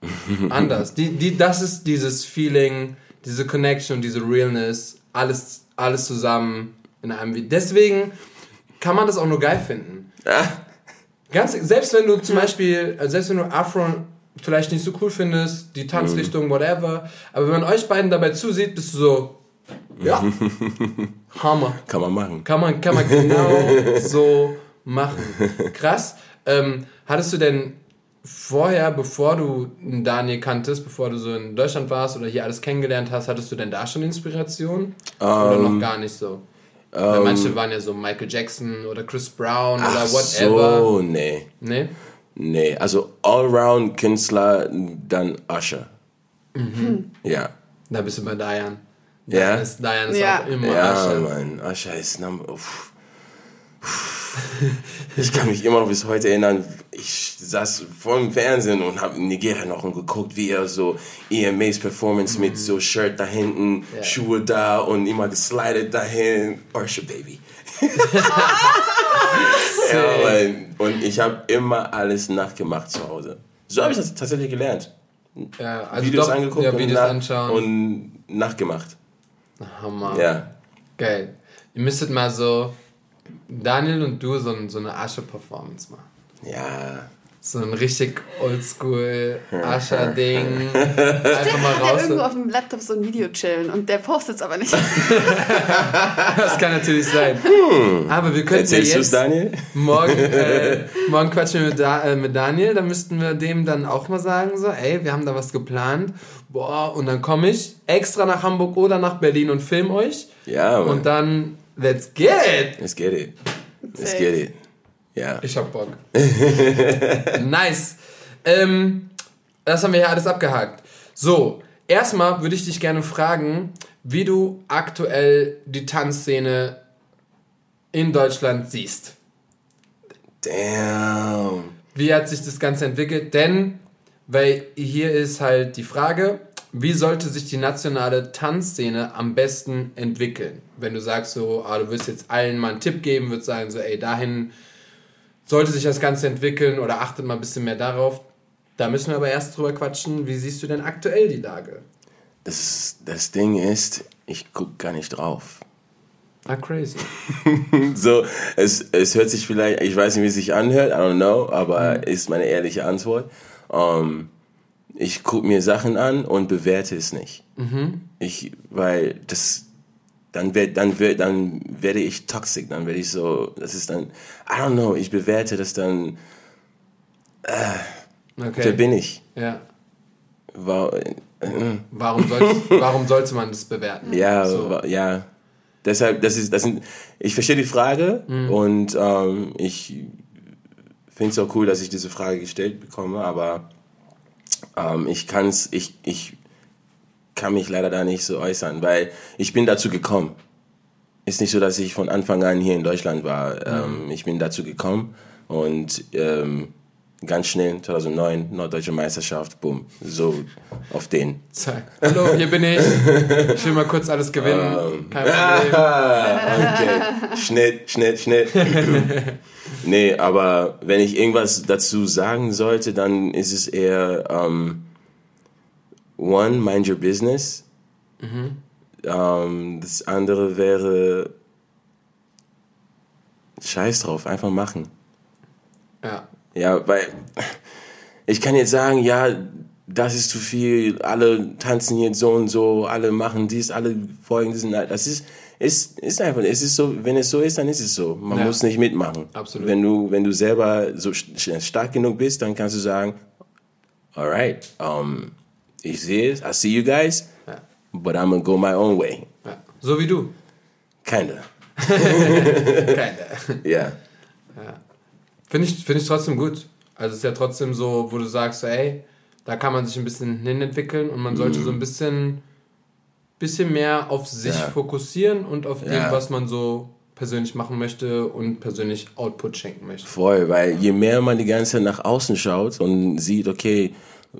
[laughs] anders. Die, die, das ist dieses Feeling, diese Connection, diese Realness, alles, alles zusammen in einem Video. Deswegen kann man das auch nur geil finden. Ganz, selbst wenn du zum Beispiel, äh, selbst wenn du Afro vielleicht nicht so cool findest, die Tanzrichtung, whatever, aber wenn man euch beiden dabei zusieht, bist du so, ja, [laughs] Hammer.
Kann man machen.
Kann man, kann man genau [laughs] so machen. Krass. Ähm, hattest du denn vorher, bevor du Daniel kanntest, bevor du so in Deutschland warst oder hier alles kennengelernt hast, hattest du denn da schon Inspiration? oder
Ähm,
noch gar nicht so? Weil manche waren ja so Michael Jackson oder Chris Brown oder
Ach
whatever.
so, nee.
Nee?
Nee, also Allround-Künstler, dann Usher. [laughs] Ja.
Da bist du bei Diane.
Ja?
Diane ist, Diane ist
Ja.
auch immer
Ja,
Usher.
Mann, Usher ist Number. Uff. Ich kann mich immer noch bis heute erinnern, ich saß vor dem Fernsehen und habe Nigeria noch geguckt, wie er so EMAs Performance mit so Shirt da hinten,
Ja.
Schuhe da und immer geslidet dahin. Usher Baby. [laughs] ja. Und ich habe immer alles nachgemacht zu Hause. So habe ich das tatsächlich gelernt.
Ja, also
Videos
doch,
angeguckt
ja,
und,
Videos
nach-
anschauen.
und nachgemacht.
Hammer.
Ja.
Geil. Ihr müsstet mal so, Daniel und du, so, ein- so eine Asche-Performance machen.
Ja.
So ein richtig oldschool [laughs] Ascher-Ding. Einfach mal
Der
raus.
irgendwo auf dem Laptop so ein Video chillen und der postet es aber nicht. [laughs]
Das kann natürlich sein. Aber wir könnten ja jetzt
Daniel?
morgen, äh, [laughs] morgen quatschen wir mit, da, äh, mit Daniel. Da müssten wir dem dann auch mal sagen, so, ey, wir haben da was geplant. Boah, und dann komme ich extra nach Hamburg oder nach Berlin und film euch.
Ja, Mann.
Und dann, let's get it.
Let's get it. Let's get it. Ja.
Ich hab Bock. [laughs] nice. Ähm, das haben wir hier alles abgehakt. So, erstmal würde ich dich gerne fragen, wie du aktuell die Tanzszene in Deutschland siehst.
Damn.
Wie hat sich das Ganze entwickelt? Denn, weil hier ist halt die Frage, wie sollte sich die nationale Tanzszene am besten entwickeln? Wenn du sagst so, ah, du wirst jetzt allen mal einen Tipp geben, würdest sagen so, ey, dahin sollte sich das Ganze entwickeln oder achtet mal ein bisschen mehr darauf. Da müssen wir aber erst drüber quatschen, wie siehst du denn aktuell die Lage?
Das, das Ding ist, ich guck gar nicht drauf.
Ah, crazy. [laughs]
So, es, es hört sich vielleicht, ich weiß nicht, wie es sich anhört, I don't know, aber ist meine ehrliche Antwort. Ähm, ich gucke mir Sachen an und bewerte es nicht. Ich, weil das, dann wird, dann wird, dann werde ich toxic, dann werde ich so, das ist dann, I don't know, ich bewerte das dann, wer
Okay.
bin ich?
Ja.
War,
Warum, sollst, [laughs] warum sollte man das bewerten?
Ja,
So.
ja. Deshalb, das ist, das sind, ich verstehe die Frage und ähm, ich finde es auch cool, dass ich diese Frage gestellt bekomme, aber ähm, ich kann's, ich, ich kann mich leider da nicht so äußern, weil ich bin dazu gekommen. Ist nicht so, dass ich von Anfang an hier in Deutschland war. Ähm, ich bin dazu gekommen und ähm, ganz schnell 2009 Norddeutsche Meisterschaft, boom, so auf den.
Zack. Hallo, hier bin ich. Ich will mal kurz alles gewinnen. Kein Problem.
Ah, [laughs] okay. Schnitt, Schnitt, Schnitt. [laughs] nee, aber wenn ich irgendwas dazu sagen sollte, dann ist es eher ähm, one, mind your business. Ähm, das andere wäre Scheiß drauf, einfach machen.
Ja.
Ja, weil ich kann jetzt sagen, ja, das ist zu viel, alle tanzen jetzt so und so, alle machen dies, alle folgen diesen. Das ist, ist, ist einfach, es ist so, wenn es so ist, dann ist es so. Man
Ja.
muss nicht mitmachen.
Absolut.
Wenn du, wenn du selber so st- stark genug bist, dann kannst du sagen, alright, um, ich sehe es, I see you guys,
Ja.
but I'm gonna go my own way.
Ja. So wie du.
Kinda. [laughs]
Keine.
Yeah. [laughs]
Finde ich, find ich trotzdem gut. Also es ist ja trotzdem so, wo du sagst, ey, da kann man sich ein bisschen hinentwickeln und man sollte so ein bisschen, bisschen mehr auf sich
Ja.
fokussieren und auf dem,
Ja.
was man so persönlich machen möchte und persönlich Output schenken möchte.
Voll, weil je mehr man die ganze Zeit nach außen schaut und sieht, okay,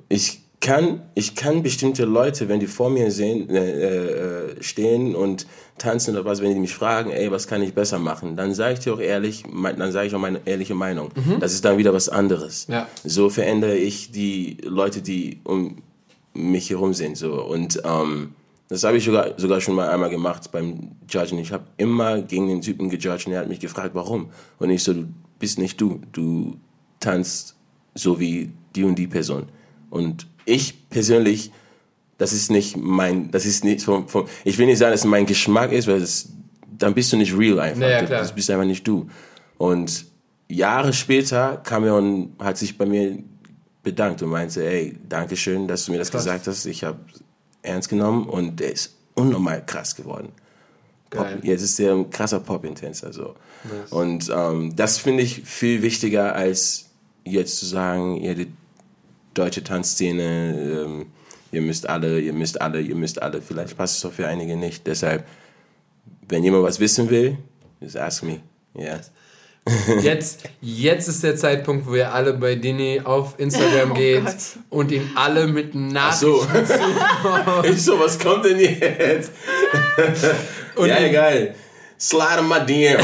ich kann, ich kann bestimmte Leute, wenn die vor mir sehen, äh, äh, stehen und tanzen oder was, wenn die mich fragen, ey, was kann ich besser machen, dann sage ich dir auch ehrlich, mein, dann sage ich auch meine ehrliche Meinung. Das ist dann wieder was anderes.
Ja.
So verändere ich die Leute, die um mich herum sind. So. Und ähm, das habe ich sogar, sogar schon mal einmal gemacht beim Judgen. Ich habe immer gegen den Typen gejudged und er hat mich gefragt, warum. Und ich so, du bist nicht du. Du tanzt so wie die und die Person. Und ich persönlich, das ist nicht mein, das ist nicht vom, vom ich will nicht sagen, dass es mein Geschmack ist, weil das, dann bist du nicht real einfach.
Ja, ja,
Du-
klar.
Das bist einfach nicht du. Und Jahre später kam er und hat sich bei mir bedankt und meinte, ey, danke schön, dass du mir das
Krass.
gesagt hast. Ich habe ernst genommen und der ist unnormal krass geworden. Pop, jetzt ist der ein krasser Pop-Intenser. So.
Nice.
Und ähm, das finde ich viel wichtiger, als jetzt zu sagen, ihr die deutsche Tanzszene, ähm, ihr müsst alle, ihr müsst alle, ihr müsst alle. Vielleicht passt es doch für einige nicht. Deshalb, wenn jemand was wissen will, just ask me. Yeah. [laughs]
Jetzt, jetzt ist der Zeitpunkt, wo ihr alle bei Dini auf Instagram [laughs]
Oh
geht
Gott.
und ihn alle mit
Ach so.
Nachrichten [laughs]
ich so, was kommt denn jetzt?
Und
ja, egal. Slide my DM.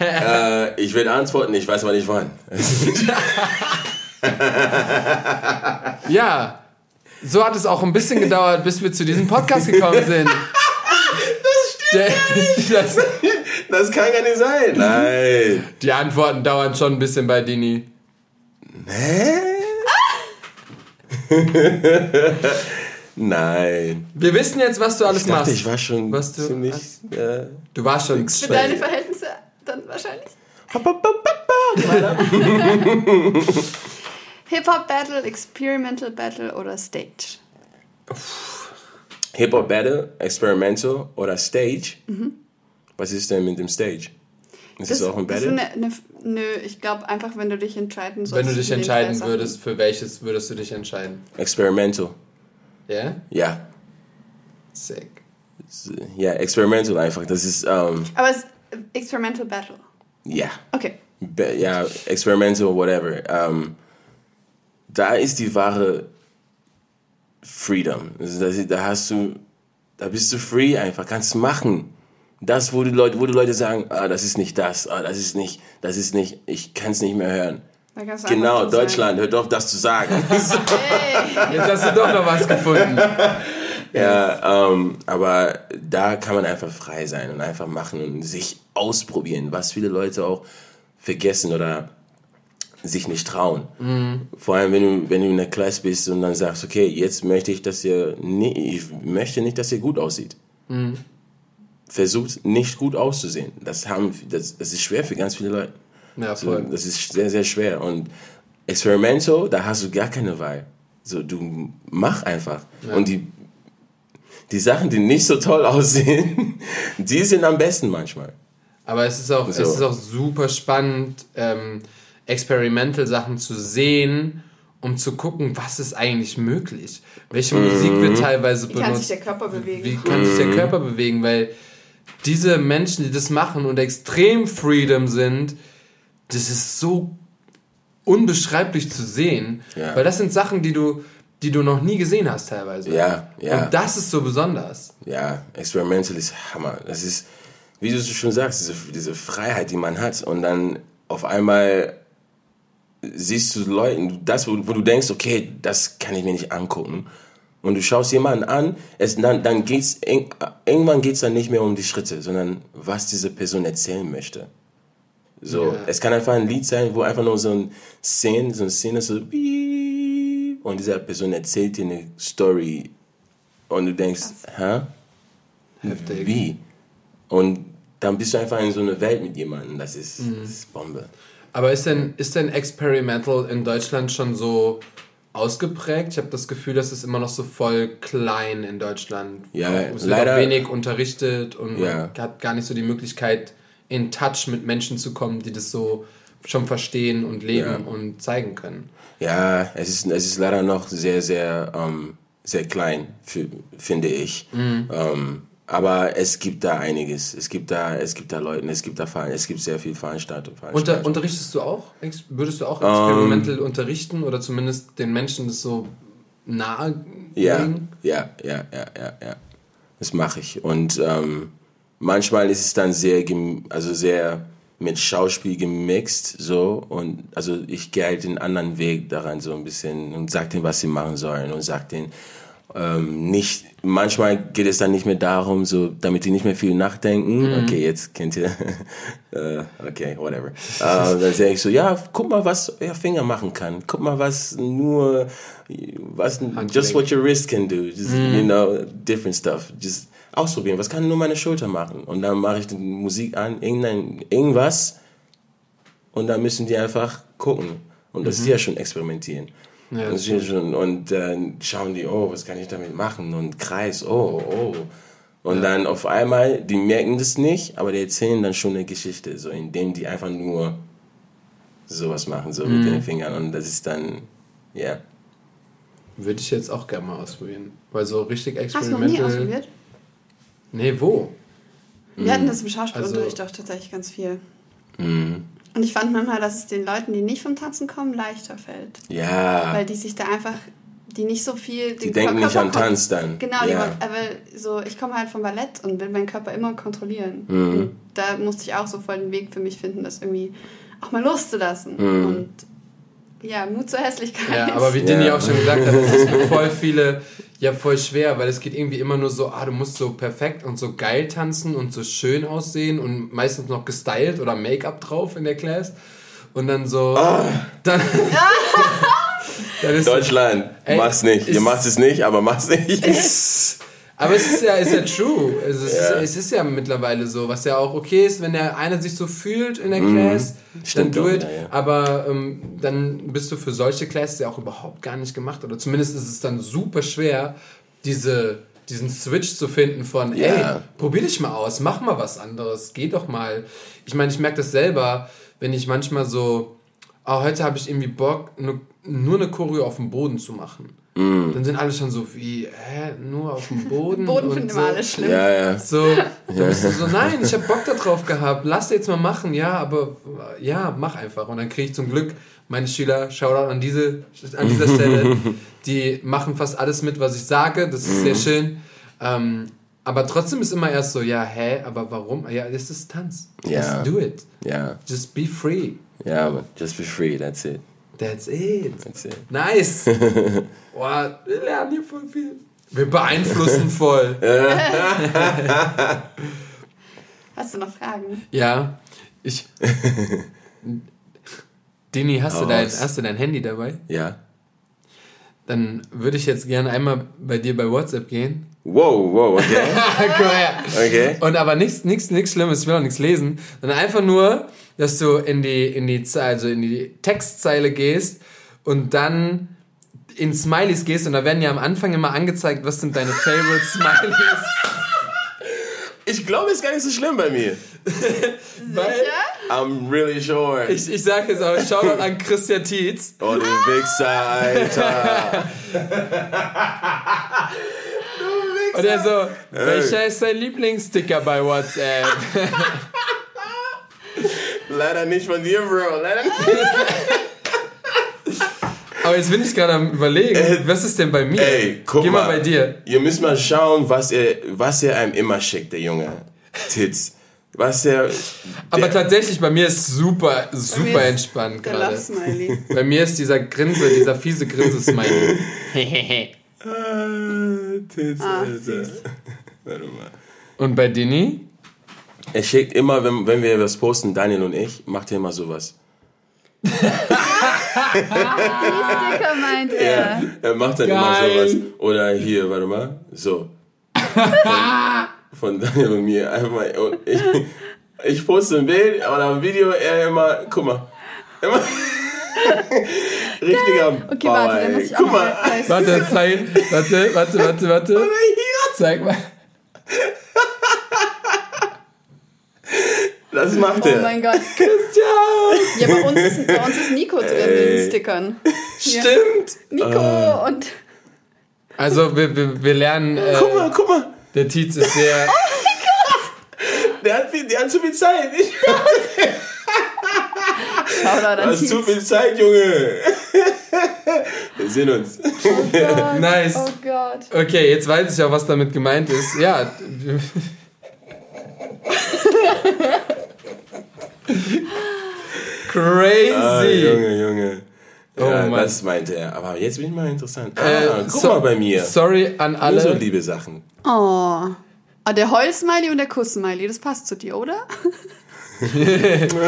äh, ich werde antworten, ich weiß aber nicht wann. [laughs]
Ja, so hat es auch ein bisschen gedauert, bis wir zu diesem Podcast gekommen sind. [laughs] Das stimmt. [laughs] Das,
Das kann gar nicht sein. Nein.
die Antworten dauern schon ein bisschen bei Dini.
Hä? Nein.
Wir wissen jetzt, was du alles
Ich dachte,
machst.
ich war schon
Was du
ziemlich.
hast.
Äh,
Du warst schon.
Für deine Verhältnisse dann wahrscheinlich. Hip-Hop Battle, Experimental Battle oder Stage?
Hip-Hop Battle, Experimental oder Stage. Was ist denn mit dem Stage? Ist das, auch ein
das
Battle?
eine, eine, nö, ich glaube einfach, wenn du dich entscheiden sollst.
Wenn du dich entscheiden würdest, für welches würdest du dich entscheiden?
Experimental.
Ja?
Ja.
Sick.
Ja, Experimental einfach. Das ist, ähm,
Aber es ist Experimental Battle.
ja.
Okay.
Be- ja, Experimental, whatever. Ähm, da ist die wahre Freedom. Also da, da hast du, da bist du free einfach, kannst machen. Das, wo die Leute, wo die Leute sagen, ah, das ist nicht das, ah, das ist nicht, das ist nicht, ich kann es nicht mehr hören.
Da kannst du
Genau, Deutschland, hört auf, das zu sagen.
Sagen, [laughs] hey,
Jetzt hast du doch noch was gefunden. [laughs]
ja, ähm, aber da kann man einfach frei sein und einfach machen und sich ausprobieren, was viele Leute auch vergessen oder sich nicht trauen. Vor allem, wenn du, wenn du in der Klasse bist und dann sagst, okay, jetzt möchte ich, dass ihr, nee, ich möchte nicht, dass ihr gut aussieht. Versucht nicht gut auszusehen. Das haben, das, das ist schwer für ganz viele Leute.
Ja,
So,
voll.
das ist sehr, sehr schwer. Und Experimental, da hast du gar keine Wahl. So, du mach einfach. Und die, die Sachen, die nicht so toll [laughs] aussehen, die sind am besten manchmal.
Aber es ist auch,
So.
es ist auch super spannend, ähm, Experimental-Sachen zu sehen, um zu gucken, was ist eigentlich möglich. Welche Musik wird teilweise
wie kann sich
benutzt.
der Körper bewegen?
Wie kann sich der Körper bewegen? Weil diese Menschen, die das machen und extrem Freedom sind, das ist so unbeschreiblich zu sehen.
Ja.
Weil das sind Sachen, die du, die du noch nie gesehen hast teilweise.
Ja, ja.
Und das ist so besonders.
Ja, Experimental ist Hammer. Das ist, wie du schon sagst, diese, diese Freiheit, die man hat. Und dann auf einmal siehst du Leuten, das, wo, wo du denkst, okay, das kann ich mir nicht angucken. Und du schaust jemanden an, es, dann, dann geht's, eng- irgendwann geht's dann nicht mehr um die Schritte, sondern was diese Person erzählen möchte. So,
Ja.
es kann einfach ein Lied sein, wo einfach nur so ein Szene, so eine Szene so und diese Person erzählt dir eine Story und du denkst, hä?
Heftig.
Wie? Und dann bist du einfach in so einer Welt mit jemandem. Das ist, das ist Bombe.
Aber ist denn, ist denn Experimental in Deutschland schon so ausgeprägt. Ich habe das Gefühl, das ist immer noch so voll klein in Deutschland.
Ja,
es
leider-
wenig unterrichtet und
Ja.
man hat gar nicht so die Möglichkeit, in Touch mit Menschen zu kommen, die das so schon verstehen und leben
Ja.
und zeigen können.
Ja, es ist, es ist leider noch sehr, sehr, ähm, sehr klein, finde ich.
Mhm.
Ähm, aber es gibt da einiges. Es gibt da, es gibt da Leute, es gibt da Verein, es gibt sehr viel Veranstaltungen.
Unter, unterrichtest du auch? Würdest du auch
Ähm.
experimental unterrichten oder zumindest den Menschen das so nahe
Ja, ja, ja, ja, ja, ja. Das mache ich. Und ähm, manchmal ist es dann sehr, also sehr mit Schauspiel gemixt, so. Und also ich gehe halt den anderen Weg daran so ein bisschen und sag denen, was sie machen sollen und sag denen, ähm, nicht, manchmal geht es dann nicht mehr darum, so, damit die nicht mehr viel nachdenken. Okay, jetzt kennt ihr, [laughs] äh, okay, whatever. Äh, dann sage ich so, ja, guck mal, was euer Finger machen kann. Guck mal, was nur, was, just what your wrist can do. Just, you know, different stuff. Just ausprobieren. Was kann nur meine Schulter machen? Und dann mache ich die Musik an, irgendein, irgendwas. Und dann müssen die einfach gucken. Und das ist ja schon experimentieren.
Ja,
ja schon, und dann schauen die, oh, was kann ich damit machen? Und Kreis, oh, oh. Und dann auf einmal, die merken das nicht, aber die erzählen dann schon eine Geschichte, so indem die einfach nur sowas machen, so mit den Fingern. Und das ist dann, ja.
Würde ich jetzt auch gerne mal ausprobieren. Weil so richtig
Hast du noch nie
experimental.
ausprobiert?
Nee, wo?
Wir hatten das im Schauspielunterricht
Also-
auch tatsächlich ganz viel.
Mhm.
Und ich fand manchmal, dass es den Leuten, die nicht vom Tanzen kommen, leichter fällt.
Ja.
Weil die sich da einfach, die nicht so viel...
Die denken nicht an Tanz dann.
Genau, die
Ja.
wollen, aber so, ich komme halt vom Ballett und will meinen Körper immer kontrollieren.
Mhm.
Und da musste ich auch so voll den Weg für mich finden, das irgendwie auch mal loszulassen.
Mhm.
Und ja, Mut zur Hässlichkeit.
Ja, aber wie
Ja.
Dini auch schon gesagt hat, das ist für [laughs] voll viele ja voll schwer, weil es geht irgendwie immer nur so, ah, du musst so perfekt und so geil tanzen und so schön aussehen und meistens noch gestylt oder Make-up drauf in der Class. Und dann so, dann, [laughs] [laughs] dann ist
Deutschland,
Ey,
mach's nicht. Ihr
ist-
macht es nicht, aber mach's nicht.
Aber es ist ja, ist ja true. Es,
Ja.
ist, es ist ja mittlerweile so, was ja auch okay ist, wenn der eine sich so fühlt in der Class, dann
Mhm. Stimmt
do it.
ja, ja.
Aber ähm, dann bist du für solche Classes ja auch überhaupt gar nicht gemacht. Oder zumindest ist es dann super schwer, diese, diesen Switch zu finden von, ey,
Ja.
probier dich mal aus, mach mal was anderes, geh doch mal. Ich meine, ich merke das selber, wenn ich manchmal so, oh, heute habe ich irgendwie Bock, nur, nur eine Choreo auf dem Boden zu machen.
Mm.
Dann sind alle schon so wie, hä, nur auf dem Boden? [laughs]
Boden
und
finden
so.
wir alle schlimm.
ja, ja.
So, [laughs] dann bist du so, nein, ich hab Bock da drauf gehabt, lass jetzt mal machen, ja, aber ja, mach einfach. Und dann kriege ich zum Glück meine Schüler, Shoutout an, diese, an dieser [laughs] Stelle, die machen fast alles mit, was ich sage, das ist sehr schön. Ähm, aber trotzdem ist immer erst so, ja, hä, aber warum? Ja, das ist Tanz.
Ja.
Just do it.
Ja,
Just be free.
Ja, aber just be free, that's it.
That's it.
That's it.
Nice. [laughs] Boah, wir lernen hier voll viel. Wir beeinflussen voll. [laughs]
Hast du noch Fragen?
Ja, ich. Dini, hast, du dein, hast du dein Handy dabei?
Ja.
Dann würde ich jetzt gerne einmal bei dir bei WhatsApp gehen.
Wow, wow, okay. [laughs]
Komm her.
Okay.
Und aber nichts, nichts, nichts Schlimmes, ich will auch nichts lesen, sondern einfach nur, dass du in die, in die, also in die Textzeile gehst und dann in Smileys gehst und da werden ja am Anfang immer angezeigt, was sind deine Favorite Smileys.
Ich glaube, es ist gar nicht so schlimm bei mir. [laughs]
Weil
I'm really sure.
ich, ich sage jetzt auch, Shoutout an Christian Tietz.
oh, du Wichser, Alter. [laughs]
Und er so, welcher ist dein Lieblingssticker bei WhatsApp? [laughs]
Leider nicht von dir, Bro. Leider nicht. [laughs]
Aber jetzt bin ich gerade am überlegen, was ist denn bei mir?
Ey, guck
Geh mal,
mal.
bei dir.
Ihr müsst mal schauen, was er, was er einem immer schickt, der Junge. Tits. Was er.
Aber tatsächlich, bei mir ist super, super entspannt gerade. Bei mir ist dieser Grinse, dieser fiese Grinse-Smiley. [laughs]
Ah, Tits,
Ah,
Alter.
süß. [laughs]
Warte mal.
Und bei Dini?
Er schickt immer, wenn, wenn wir was posten, Daniel und ich, macht er immer sowas.
Die Sticker meint er.
Er macht dann immer
Geil.
sowas. Oder hier, warte mal, so. Von, von Daniel und mir. Einfach mal, und ich, ich poste ein Bild oder ein Video, er immer, guck mal. Immer, [laughs] richtiger
Okay,
Bauer,
warte, dann muss ich auch
Guck
mal
mal.
Warte, zeig, warte, warte, warte, warte. Zeig mal. [laughs]
Das macht
Oh
er.
mein Gott.
Christian!
Ja, bei uns ist, bei uns ist Nico drin in
Ey.
den Stickern. [laughs] Ja.
Stimmt.
Nico und.
Also wir, wir, wir lernen, äh,
Guck mal, guck mal.
der Tietz ist sehr... [laughs]
Der hat, viel, der hat zu viel Zeit. Ich,
An
du hast zu
Tietz.
viel Zeit, Junge. Wir sehen uns.
Nice.
Oh Gott.
Okay, jetzt weiß ich auch, was damit gemeint ist. Ja. [laughs] Crazy.
Ah, Junge, Junge.
Oh
Ja,
Mann.
das meinte er. Aber jetzt bin ich mal interessant. Ah,
Äh,
guck
so-
mal bei mir.
Sorry an
Nur
alle.
so liebe Sachen.
Oh. Ah, der Heul-Smiley und der Kuss-Smiley, das passt zu dir, oder? Emo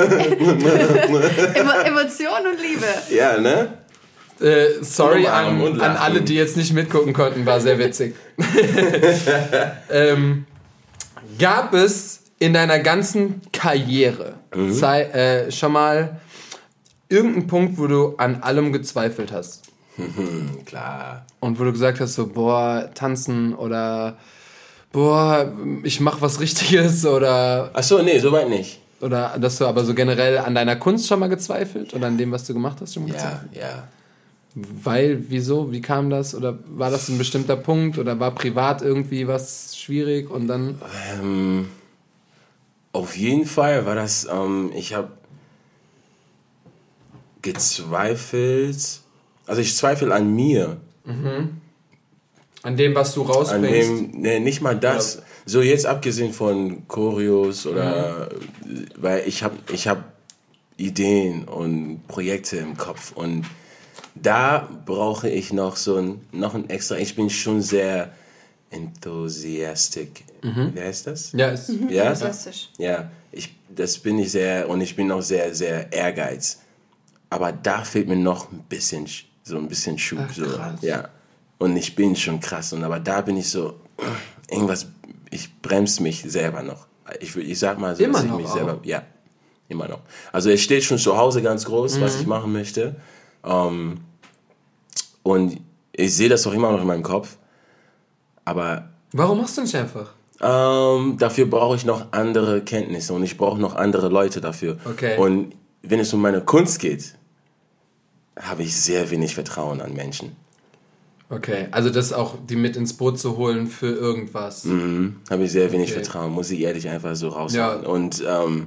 [laughs] Emotion und Liebe.
Ja, ne?
Äh, sorry an, an alle, die jetzt nicht mitgucken konnten, war sehr witzig. [laughs] ähm, gab es in deiner ganzen Karriere
Mhm.
sei, äh, schon mal irgendeinen Punkt, wo du an allem gezweifelt hast?
Hm, [laughs] klar.
Und wo du gesagt hast, so, boah, tanzen oder boah, ich mach was Richtiges oder,
Ach so, nee, soweit nicht.
Oder dass du aber so generell an deiner Kunst schon mal gezweifelt oder an dem, was du gemacht hast, schon mal gezweifelt?
Ja, ja.
Weil, wieso, wie kam das? Oder war das ein bestimmter Punkt? Oder war privat irgendwie was schwierig und dann.
Ähm, auf jeden Fall war das, ähm, ich habe gezweifelt, also ich zweifle an mir,
An dem, was du
an
rausbringst.
dem, nee, nicht mal das, so jetzt abgesehen von Choreos oder, weil ich habe ich hab Ideen und Projekte im Kopf und da brauche ich noch so ein, noch ein extra, ich bin schon sehr enthusiastic, wie heißt das?
ja, ist,
Ja?
Fantastisch.
Ja, ich, das bin ich sehr und ich bin auch sehr, sehr ehrgeiz. Aber da fehlt mir noch ein bisschen, Sch- so ein bisschen Schub.
Ach,
so. Ja. Und ich bin schon krass. Und aber da bin ich so, irgendwas, ich bremse mich selber noch. Ich, ich sag mal so,
Immer
dass ich mich
auch?
selber, ja, immer noch. Also es steht schon zu Hause ganz groß, was
Mhm.
ich machen möchte. Ähm, und ich sehe das auch immer noch in meinem Kopf. Aber
Warum machst du nicht einfach?
ähm, dafür brauche ich noch andere Kenntnisse und ich brauche noch andere Leute dafür.
Okay.
Und wenn es um meine Kunst geht, habe ich sehr wenig Vertrauen an Menschen.
Okay, also das auch die mit ins Boot zu holen für irgendwas.
Mhm. Habe ich sehr wenig
Okay.
Vertrauen, muss ich ehrlich einfach so raushauen.
Ja.
Und ähm,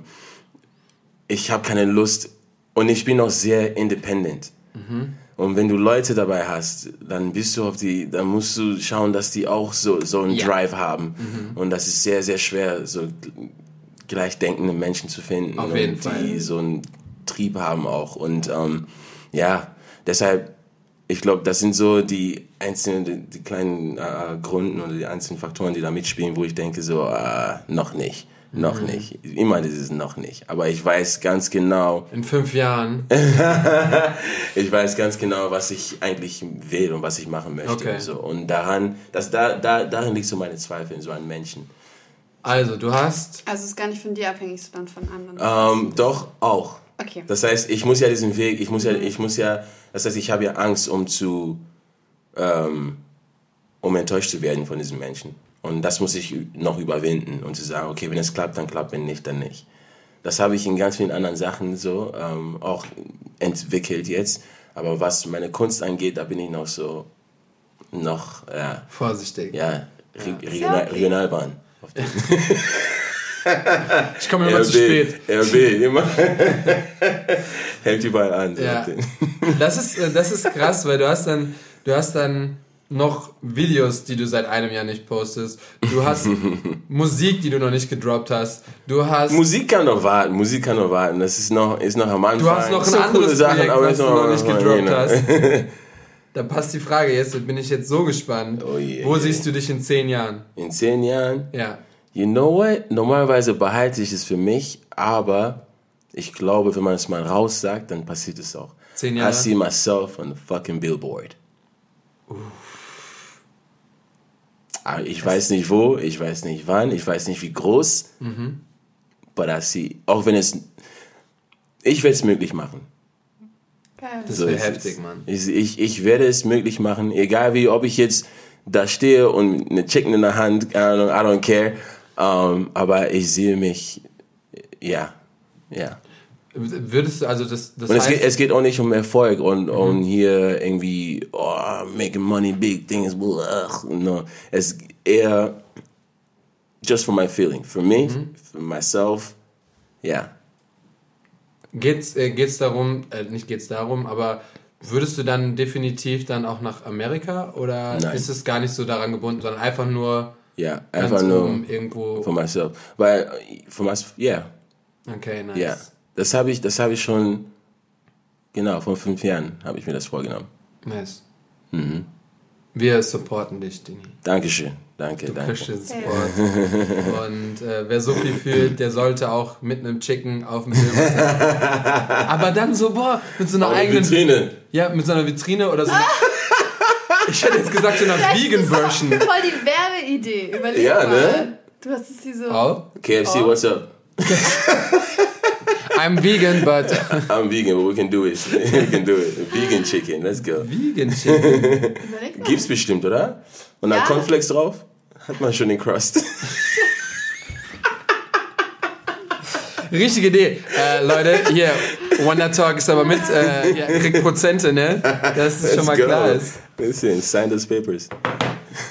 ich habe keine Lust und ich bin auch sehr independent.
Mhm.
Und wenn du Leute dabei hast, dann bist du auf die, dann musst du schauen, dass die auch so, so einen
Ja.
Drive haben.
Mhm.
Und das ist sehr, sehr schwer, so gleichdenkende Menschen zu finden.
Auf jeden
und
Fall.
Die so einen Trieb haben auch. Und ähm, ja, deshalb, ich glaube, das sind so die einzelnen, die, die kleinen äh, Gründen oder die einzelnen Faktoren, die da mitspielen, wo ich denke so, äh, noch nicht. Noch
Mhm.
nicht. Immer dieses noch nicht. Aber ich weiß ganz genau, [laughs]
In fünf Jahren.
ich weiß ganz genau, was ich eigentlich will und was ich machen möchte.
Okay.
Und, so. und daran, das, da, da, darin liegt so meine Zweifel, so an Menschen.
Also, du hast.
Also es ist gar nicht von dir abhängig, sondern von anderen.
Ähm, doch, auch.
Okay.
Das heißt, ich muss ja diesen Weg, ich muss ja, ich muss ja, das heißt, ich habe ja Angst, um zu, ähm, um enttäuscht zu werden von diesen Menschen. Und das muss ich noch überwinden und zu sagen, okay, wenn es klappt, dann klappt, wenn nicht, dann nicht. Das habe ich in ganz vielen anderen Sachen so ähm, auch entwickelt jetzt. Aber was meine Kunst angeht, da bin ich noch so, noch, ja,
Vorsichtig.
ja, Re
ja
Regional
okay.
Regionalbahn. [laughs] [laughs] Die- [laughs]
Ich komme immer zu spät.
RB, immer. [laughs] Hält überall an. so
Ja. [laughs] Das ist, äh, das ist krass, weil du hast dann, du hast dann noch Videos, die du seit einem Jahr nicht postest. Du hast Musik, die du noch nicht gedroppt hast. Du hast,
Musik kann noch warten, Musik kann noch warten. Das ist noch, ist noch am Anfang.
du hast noch
Das
ein anderes Projekt, was
ist
du noch nicht gedroppt
genau.
hast. Da passt die Frage jetzt, bin ich jetzt so gespannt.
Oh je,
Wo siehst du dich in zehn Jahren?
In zehn Jahren,
Ja.
You know what? Normalerweise behalte ich es für mich, aber ich glaube, wenn man es mal raussagt, dann passiert es auch.
Zehn
I
Jahre?
see myself on the fucking billboard. Ah, Ich weiß nicht wo, ich weiß nicht wann, ich weiß nicht wie groß.
Mhm.
But I see, auch wenn es, ich werde es möglich machen.
Das
So
wäre
ist
heftig. Mann.
Ich, ich, ich werde es möglich machen, egal wie, ob ich jetzt da stehe und eine Chicken in der Hand, I don't, I don't care. Um, aber ich sehe mich, ja, ja.
Würdest du, also das, das
Und es
heißt,
geht, es geht auch nicht um Erfolg und um hier irgendwie, oh, making money, big things, ugh, no. Es eher just for my feeling. For me, for myself, ja.
geht's, äh, geht's darum, äh, nicht geht's darum, aber würdest du dann definitiv dann auch nach Amerika oder
Nein.
ist es gar nicht so daran gebunden, sondern einfach nur
Ja,
ganz
einfach nur
irgendwo,
for myself. Weil, for myself, yeah,
okay, nice.
ja. Das habe ich, das habe ich schon, genau, vor fünf Jahren habe ich mir das vorgenommen.
Nice.
Mhm.
Wir supporten dich, Dini.
Dankeschön, danke, danke.
Christian Support. Und äh, wer so viel fühlt, der sollte auch mit einem Chicken auf dem Bild sein. [laughs] Aber dann so, boah, mit so einer
Aber
eigenen.
Vitrine.
Ja, mit so einer Vitrine oder so. [laughs] Ich hätte jetzt gesagt, so einer Vegan Version.
Voll die Werbeidee. Überleg
Ja,
mal.
ne?
Du hast es hier so.
Oh,
KFC,
Oh.
what's up? [laughs]
I'm vegan, but.
I'm vegan, but we can do it. [laughs] we can do it. Vegan chicken, let's go.
vegan [laughs] Chicken.
Gibt's bestimmt, oder? Und dann
Ja.
Cornflakes drauf? Hat man schon den Crust.
Richtige Idee. Äh, Leute, hier, Wonder Talk ist aber mit, äh, ja, kriegt Prozente, ne? Dass es schon mal klar ist.
Listen, sign those papers.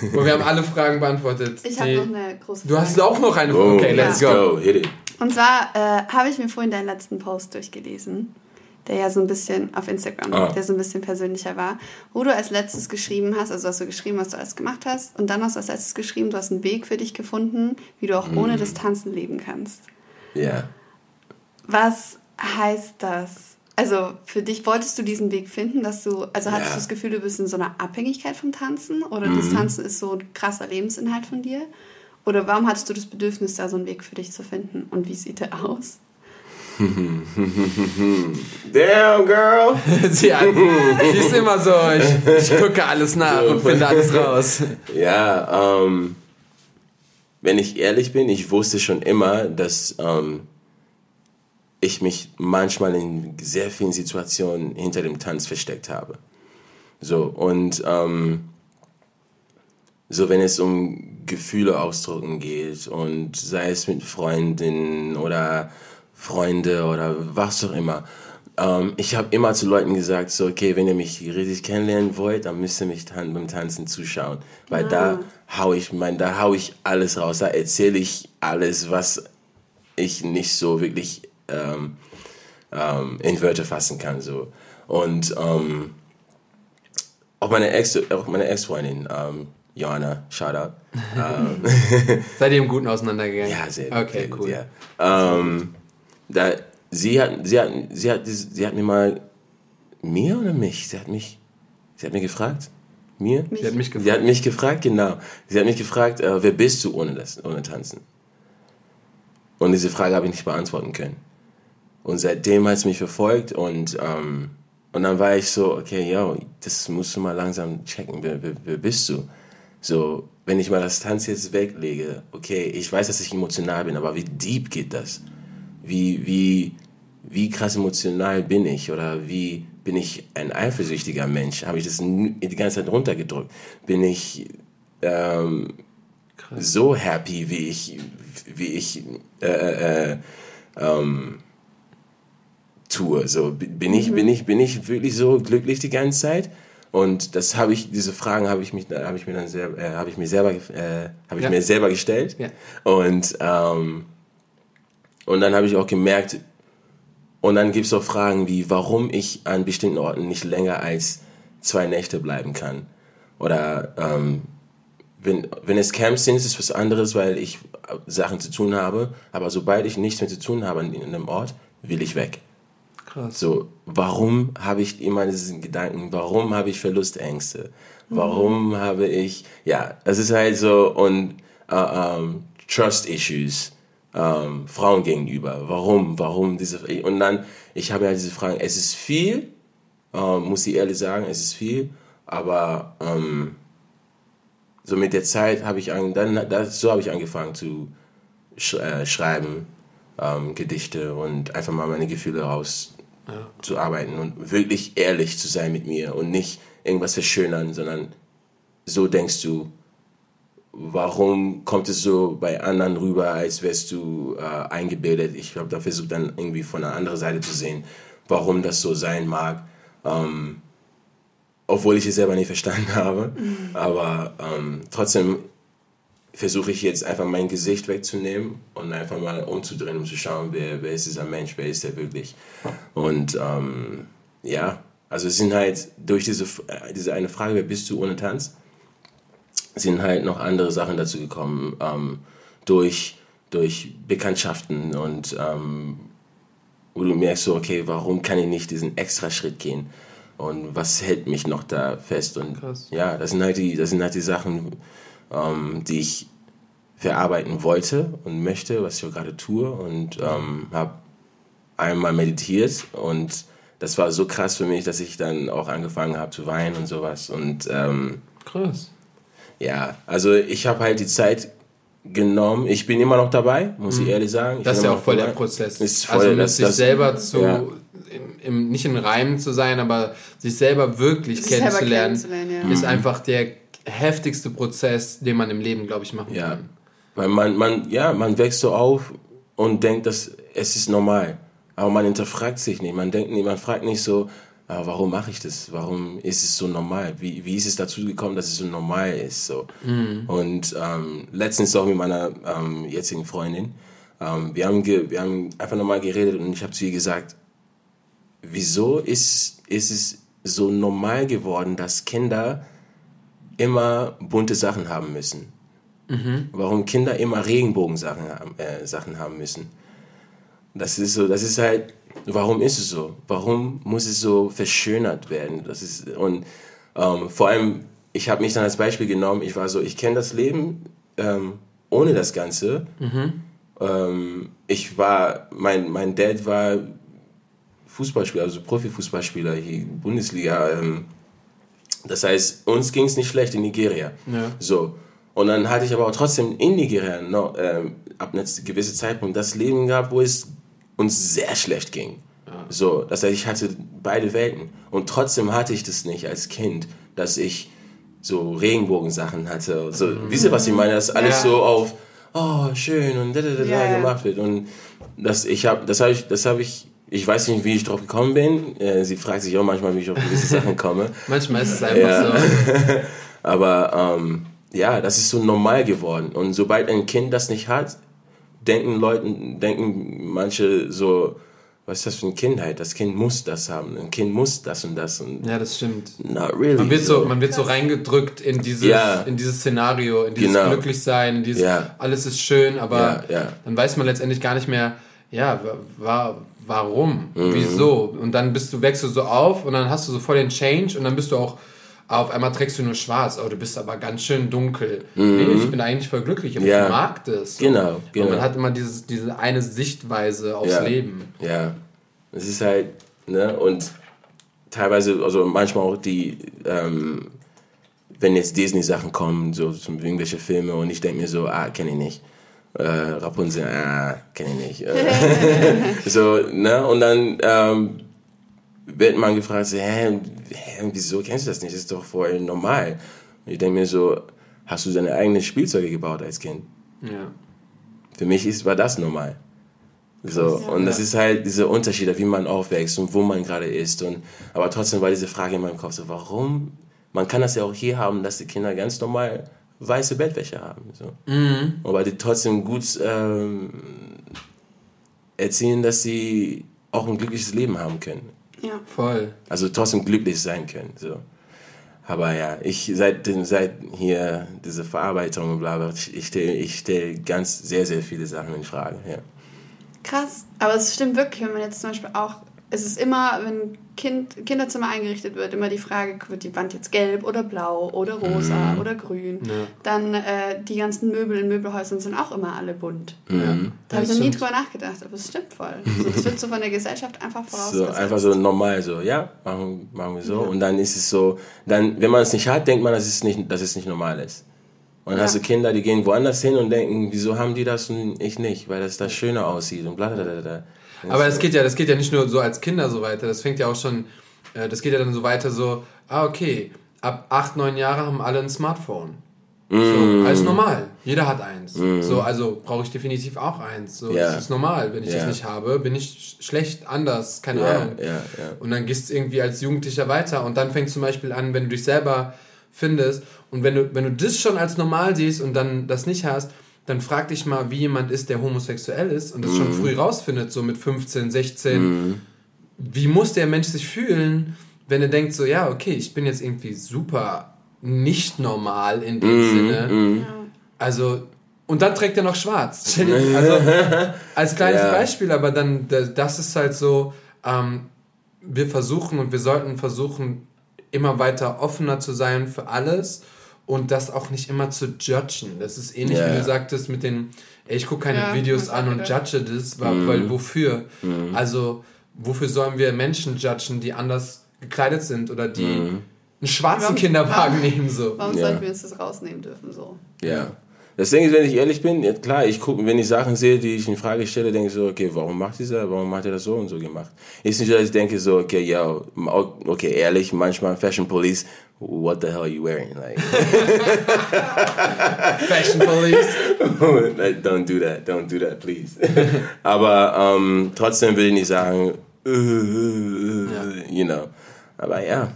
Und wir haben alle Fragen beantwortet.
Ich habe noch eine große
Du
Frage.
hast auch noch eine Frage.
Oh,
Okay, let's go.
go. Hit it.
Und zwar äh, habe ich mir vorhin deinen letzten Post durchgelesen, der ja so ein bisschen auf Instagram,
Ah.
der so ein bisschen persönlicher war, wo du als letztes geschrieben hast, also hast du geschrieben, was du alles gemacht hast, und dann hast du als letztes geschrieben, du hast einen Weg für dich gefunden, wie du auch
Mhm.
ohne das Tanzen leben kannst.
Ja.
Was heißt das? Also für dich wolltest du diesen Weg finden, dass du, also hattest
Ja.
du das Gefühl, du bist in so einer Abhängigkeit vom Tanzen oder das
Mhm.
Tanzen ist so ein krasser Lebensinhalt von dir? Oder warum hattest du das Bedürfnis, da so einen Weg für dich zu finden? Und wie sieht der aus? [laughs]
Damn, girl. [laughs]
sie, hat, sie ist immer so, ich, ich gucke alles nach und finde alles raus.
Ja, ähm, wenn ich ehrlich bin, ich wusste schon immer, dass ähm, ich mich manchmal in sehr vielen Situationen hinter dem Tanz versteckt habe. So, und ähm, so wenn es um Gefühle ausdrücken geht und sei es mit Freundinnen oder Freunde oder was auch immer. Ähm, ich habe immer zu Leuten gesagt, so okay, wenn ihr mich richtig kennenlernen wollt, dann müsst ihr mich tan beim Tanzen zuschauen, weil da hau ich mein, da hau ich alles raus, da erzähle ich alles, was ich nicht so wirklich ähm, ähm, in Wörter fassen kann so und ähm, auch meine Ex, auch meine Ex-Freundin, ähm, Joanna, Shoutout. ähm, [laughs]
Seid ihr im Guten auseinandergegangen?
ja, sehr,
Okay,
sehr gut,
cool.
Ja. Ähm, da, sie, hat, sie, hat, sie, hat, sie hat mir mal, mir oder mich? Sie hat mich, sie hat mir gefragt. Mir?
Sie hat mich
Sie hat
gefragt.
mich gefragt, genau. Sie hat mich gefragt, äh, wer bist du ohne, das, ohne Tanzen? Und diese Frage habe ich nicht beantworten können. Und seitdem hat es mich verfolgt und, ähm, und dann war ich so, okay, yo, das musst du mal langsam checken, wer, wer, wer bist du? So, wenn ich mal das Tanz jetzt weglege, okay, ich weiß, dass ich emotional bin, aber wie deep geht das? Wie, wie, wie krass emotional bin ich? Oder wie bin ich ein eifersüchtiger Mensch? Habe ich das die ganze Zeit runtergedrückt? Bin ich ähm, so happy, wie ich, wie ich äh, äh, äh, ähm, tue? So, bin ich, bin ich, bin ich wirklich so glücklich die ganze Zeit? Und das habe ich, diese Fragen habe ich mich, habe ich mir dann selber, äh, habe ich mir selber, äh, habe ich
Ja.
mir selber gestellt.
Ja.
Und ähm, und dann habe ich auch gemerkt, und dann gibt es auch Fragen wie, warum ich an bestimmten Orten nicht länger als zwei Nächte bleiben kann. Oder ähm, wenn, wenn es Camps sind, ist es was anderes, weil ich äh, Sachen zu tun habe. Aber sobald ich nichts mehr zu tun habe an einem Ort, will ich weg.
Krass.
So, warum habe ich immer diesen Gedanken, warum habe ich Verlustängste? Warum habe ich, ja, es ist halt so, und äh, ähm, Trust Issues ähm, Frauen gegenüber. Warum, warum diese, und dann, ich habe ja diese Fragen, es ist viel, ähm, muss ich ehrlich sagen, es ist viel, aber ähm, so mit der Zeit habe ich, an, dann, das, so habe ich angefangen zu sch äh, schreiben, Gedichte und einfach mal meine Gefühle raus zu arbeiten und wirklich ehrlich zu sein mit mir und nicht irgendwas verschönern, sondern so denkst du, warum kommt es so bei anderen rüber, als wärst du äh, eingebildet? Ich glaube, da versucht dann irgendwie von einer anderen Seite zu sehen, warum das so sein mag. Ähm, obwohl ich es selber nicht verstanden [laughs] habe. Aber ähm, trotzdem versuche ich jetzt einfach mein Gesicht wegzunehmen und einfach mal umzudrehen, um zu schauen, wer, wer ist dieser Mensch, wer ist der wirklich. Und ähm, ja, also es sind halt durch diese, äh, diese eine Frage, wer bist du ohne Tanz, sind halt noch andere Sachen dazu gekommen, ähm, durch, durch Bekanntschaften und ähm, wo du merkst so, okay, warum kann ich nicht diesen extra Schritt gehen? Und was hält mich noch da fest? Und
Krass.
ja, das sind halt die, das sind halt die Sachen, ähm, die ich verarbeiten wollte und möchte, was ich auch gerade tue. Und ähm, habe einmal meditiert und das war so krass für mich, dass ich dann auch angefangen habe zu weinen und sowas. Und ähm,
Krass.
ja, also ich habe halt die Zeit genommen. Ich bin immer noch dabei, muss ich ehrlich sagen. Ich
Mhm. Das ist ja auch voll der. Prozess.
Ist voll,
also mit
das-
sich
das-
selber zu,
ja.
im, im, nicht in Reimen zu sein, aber sich selber wirklich
Sich selber
kennenzulernen,
kennenzulernen, ja.
ist einfach der heftigste Prozess, den man im Leben, glaube ich, machen
Ja.
kann.
Weil man, man, ja, man wächst so auf und denkt, dass es ist normal. Aber man hinterfragt sich nicht. Man denkt nicht, man fragt nicht so, ah, warum mache ich das? Warum ist es so normal? Wie, wie ist es dazu gekommen, dass es so normal ist? So. Und ähm, letztens auch mit meiner ähm, jetzigen Freundin. Ähm, wir, haben wir haben einfach nochmal geredet und ich habe zu ihr gesagt, wieso ist, ist es so normal geworden, dass Kinder immer bunte Sachen haben müssen? Warum Kinder immer Regenbogensachen haben, äh, Sachen haben müssen? Das ist so, das ist halt, warum ist es so? Warum muss es so verschönert werden? Das ist, und ähm, vor allem, ich habe mich dann als Beispiel genommen, ich war so, ich kenne das Leben ähm, ohne das Ganze. Ähm, ich war, mein, mein Dad war Fußballspieler, also Profifußballspieler, hier Bundesliga. Das heißt, uns ging es nicht schlecht in Nigeria.
Ja.
So. Und dann hatte ich aber auch trotzdem in Nigeria noch, ähm, ab einem gewissen Zeitpunkt das Leben gehabt, wo es uns sehr schlecht ging. So, das heißt, ich hatte beide Welten. Und trotzdem hatte ich das nicht als Kind, dass ich so Regenbogensachen hatte. So, Wisst ihr, was ich meine? Dass alles
Ja.
so auf, oh, schön und da, da, da,
Ja,
da
ja.
gemacht wird. Und das, ich habe, das habe ich, das habe ich, ich weiß nicht, wie ich drauf gekommen bin. Äh, sie fragt sich auch manchmal, wie ich auf gewisse [laughs] Sachen komme.
Manchmal ist es einfach
Ja.
so. [laughs]
Aber ähm, ja, das ist so normal geworden. Und sobald ein Kind das nicht hat, denken Leuten, denken manche so, was ist das für eine Kindheit? Das Kind muss das haben. Ein Kind muss das und das. Und
Ja, das stimmt.
not really.
Man wird so, man wird so reingedrückt in dieses,
Ja.
in dieses Szenario, in dieses
Genau.
Glücklichsein, in dieses
Ja.
alles ist schön, aber
ja.
dann weiß man letztendlich gar nicht mehr, ja, wa- wa warum,
Mhm.
wieso. Und dann bist du, wächst du so auf und dann hast du so voll den Change und dann bist du auch, auf einmal trägst du nur schwarz, oh, du bist aber ganz schön dunkel. Nee, ich bin eigentlich voll glücklich und
Mhm. Ja.
ich mag das.
Genau,
Und
genau.
man hat immer dieses, diese eine Sichtweise aufs
Ja.
Leben.
Ja, es ist halt, ne, und teilweise, also manchmal auch die, ähm, wenn jetzt Disney-Sachen kommen, so irgendwelche Filme und ich denke mir so, ah, kenne ich nicht. Äh, Rapunzel, ah, kenne ich nicht. Äh, [laughs] so, ne, und dann ähm, wird man gefragt, so, hä, hä, wieso kennst du das nicht? Das ist doch voll normal. Und ich denke mir so, hast du deine eigenen Spielzeuge gebaut als Kind?
Ja.
Für mich ist, war das normal. So, und das ist halt diese Unterschiede, wie man aufwächst und wo man gerade ist. Und, aber trotzdem war diese Frage in meinem Kopf so, warum? Man kann das ja auch hier haben, dass die Kinder ganz normal weiße Bettwäsche haben. So. Aber die trotzdem gut ähm, erziehen, dass sie auch ein glückliches Leben haben können.
Ja.
Voll.
Also trotzdem glücklich sein können. So. Aber ja, ich seit, seit hier diese Verarbeitung und bla bla, ich, ich stelle ich stell ganz sehr, sehr viele Sachen in Frage. Ja.
Krass. Aber es stimmt wirklich, wenn man jetzt zum Beispiel auch, es ist immer, wenn ein kind, Kinderzimmer eingerichtet wird, immer die Frage, wird die Wand jetzt gelb oder blau oder rosa oder grün.
Ja.
Dann äh, die ganzen Möbel in Möbelhäusern sind auch immer alle bunt.
Mhm.
Da habe ich noch nie drüber nachgedacht, aber es stimmt voll. So, das wird so von der Gesellschaft einfach
So,
vorausgesetzt.
einfach so normal, so, ja, machen, machen wir so. Und dann ist es so, dann, wenn man es nicht hat, denkt man, dass es nicht, dass es nicht normal ist. Und dann
Ja.
hast du Kinder, die gehen woanders hin und denken, wieso haben die das und ich nicht, weil das da schöner aussieht und bla bla bla.
Aber es geht ja, das geht ja nicht nur so als Kinder so weiter. Das fängt ja auch schon, äh, das geht ja dann so weiter so, ah, okay, ab acht, neun Jahre haben alle ein Smartphone. So, alles normal. Jeder hat eins. So, also brauche ich definitiv auch eins. So,
Ja.
das ist normal. Wenn ich
Ja.
das nicht habe, bin ich sch- schlecht, anders, keine
Ja,
Ahnung. Und dann gehst du irgendwie als Jugendlicher weiter und dann fängt zum Beispiel an, wenn du dich selber findest und wenn du, wenn du das schon als normal siehst und dann das nicht hast, dann frag dich mal, wie jemand ist, der homosexuell ist und das schon früh rausfindet, so mit 15, 16. Wie muss der Mensch sich fühlen, wenn er denkt so, ja, okay, ich bin jetzt irgendwie super nicht normal in dem Sinne. Also, und dann trägt er noch schwarz. [laughs] Also, [laughs] als kleines
Ja.
Beispiel, aber dann, da- das ist halt so, ähm, wir versuchen und wir sollten versuchen, immer weiter offener zu sein für alles und das auch nicht immer zu judgen. Das ist ähnlich,
Ja.
wie du sagtest, mit den, ey, ich gucke keine
Ja,
Videos an und judge das, weil, weil wofür? Also, wofür sollen wir Menschen judgen, die anders gekleidet sind oder die einen schwarzen
Warum-
Kinderwagen
warum-
nehmen so?
Warum
Ja.
sollten wir uns das rausnehmen dürfen so?
Ja. Das Ding ist, wenn ich ehrlich bin, ja, klar, ich gucke, wenn ich Sachen sehe, die ich in Frage stelle, denke ich so, okay, warum macht dieser, warum hat er das so und so gemacht? Ist nicht, dass ich denke so, okay, ja, okay, ehrlich, manchmal Fashion Police, what the hell are you wearing? Like, [laughs]
Fashion Police. [laughs]
like, don't do that, don't do that, please. [laughs] Aber ähm, trotzdem will ich nicht sagen, äh, äh, you know. Aber ja,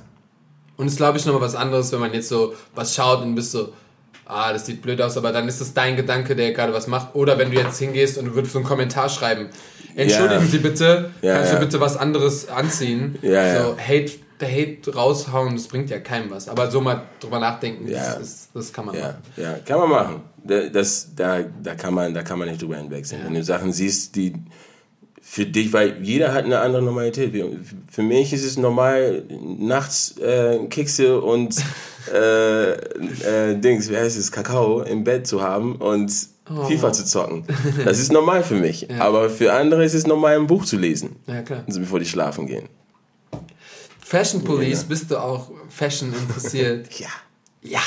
Und es ist, glaube ich, nochmal was anderes, wenn man jetzt so was schaut und bist so, ah, das sieht blöd aus, aber dann ist es dein Gedanke, der gerade was macht. Oder wenn du jetzt hingehst und du würdest so einen Kommentar schreiben, entschuldigen
Ja.
Sie bitte,
Ja,
kannst
ja.
du bitte was anderes anziehen?
Ja,
so, Hate, der Hate raushauen, das bringt ja keinem was. Aber so mal drüber nachdenken,
Ja.
das, ist, das kann man
Ja,
machen.
ja, kann man machen. Da- Das, da, da, kann man, da kann man nicht drüber hinwegsehen. Wenn du Sachen siehst, die für dich, weil jeder hat eine andere Normalität. Für mich ist es normal, nachts äh, Kekse und [laughs] äh, äh, Dings, wie heißt es, Kakao im Bett zu haben und FIFA zu zocken. [laughs] Das ist normal für mich. Aber für andere ist es normal, ein Buch zu lesen,
Ja, klar.
also bevor die schlafen gehen.
Fashion Police, bist du auch Fashion interessiert? [laughs]
Ja.
ja.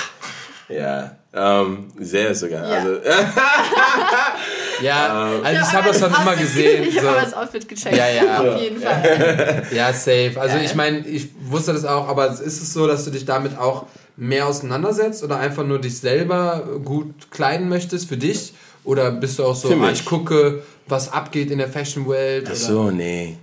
Ja, ähm, sehr sogar.
Ja.
Also, [laughs]
Ja, also ich
hab
habe das schon
einmal
immer
Outfit-
gesehen.
Ich habe
so.
das Outfit gecheckt.
Ja, ja.
Auf jeden Fall.
Ja, safe. Also
Geil.
ich meine, ich wusste das auch, aber ist es so, dass du dich damit auch mehr auseinandersetzt oder einfach nur dich selber gut kleiden möchtest für dich? Oder bist du auch so, ah, ich gucke, was abgeht in der Fashion-Welt?
Ach
oder-
so, nee.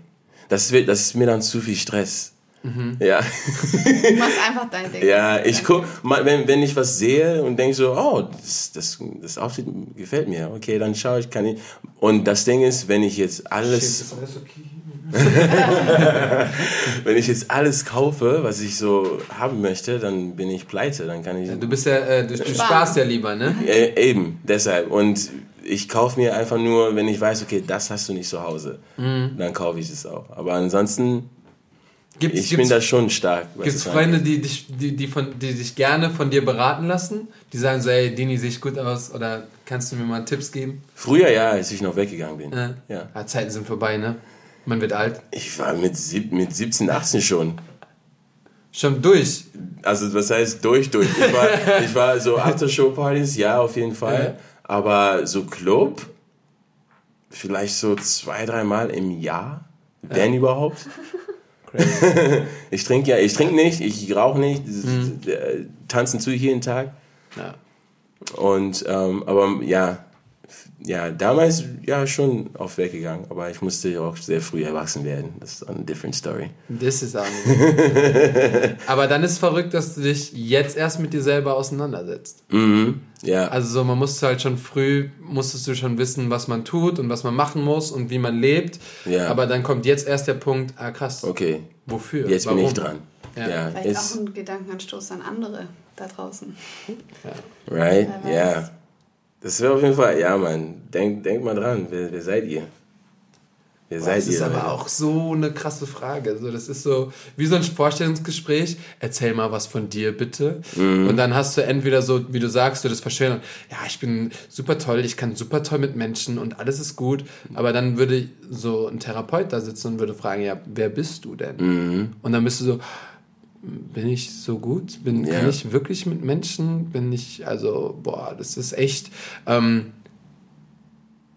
Das, wird, das ist mir dann zu viel Stress.
Mhm.
Ja,
Du machst einfach dein Ding.
ja, ich guck, mal, wenn, wenn ich was sehe und denke so, oh, das, das, das Outfit gefällt mir, okay, dann schaue ich, kann ich. Und das Ding ist, wenn ich jetzt
Shit,
alles,
ist alles okay? [laughs]
wenn ich jetzt alles kaufe, was ich so haben möchte, dann bin ich pleite, dann kann ich.
Du bist ja, äh, du, du sparst ja lieber, ne?
Äh, eben, deshalb. Und ich kaufe mir einfach nur, wenn ich weiß, okay, das hast du nicht zu Hause,
Mhm.
dann kaufe ich es auch. Aber ansonsten,
Gibt's,
ich bin
gibt's,
da schon stark. was
gibt's
das
Freunde, die dich, die, die, von, die dich gerne von dir beraten lassen? Die sagen so, ey, Dini, sieht gut aus oder kannst du mir mal Tipps geben?
Früher ja, als ich noch weggegangen bin. Ja.
ja, Zeiten sind vorbei, ne? Man wird alt.
Ich war mit, sieb, mit 17, 18 schon.
Schon durch.
Also was heißt durch, durch. Ich war, [laughs] ich war so Aftershow-Partys, ja, auf jeden Fall. Aber so Club, vielleicht so zwei, dreimal im Jahr, wenn überhaupt. [laughs] ich trinke ja, ich trinke nicht, ich rauche nicht, äh, tanzen zu jeden Tag.
Ja.
Und ähm, aber ja, ja, damals ja schon oft weggegangen, aber ich musste auch sehr früh erwachsen werden. Das ist eine different story.
Das ist auch nicht. [laughs] Aber dann ist verrückt, dass du dich jetzt erst mit dir selber auseinandersetzt.
Mhm. Ja.
Also so, man musste halt schon früh, musstest du schon wissen, was man tut und was man machen muss und wie man lebt.
Ja.
Aber dann kommt jetzt erst der Punkt, ah krass,
okay,
wofür?
jetzt
Warum?
bin ich dran.
Ja.
Ja,
Vielleicht auch ein Gedankenanstoß an andere da draußen.
right?
Wer
Ja. Das wäre auf jeden Fall, ja, Mann. Denk, denk mal dran, wer, wer seid ihr? Wer seid
Das ist
ihr?
aber
Leute?
auch so eine krasse Frage. So, das ist so wie so ein Vorstellungsgespräch. Erzähl mal was von dir, bitte.
Mhm.
Und dann hast du entweder so, wie du sagst, du das Verstehen. Ja, ich bin super toll, ich kann super toll mit Menschen und alles ist gut. Aber dann würde so ein Therapeut da sitzen und würde fragen, ja, wer bist du denn?
Mhm.
Und dann bist du so, bin ich so gut? Bin,
Ja.
Kann ich wirklich mit Menschen? Bin ich, also, boah, das ist echt. Ähm,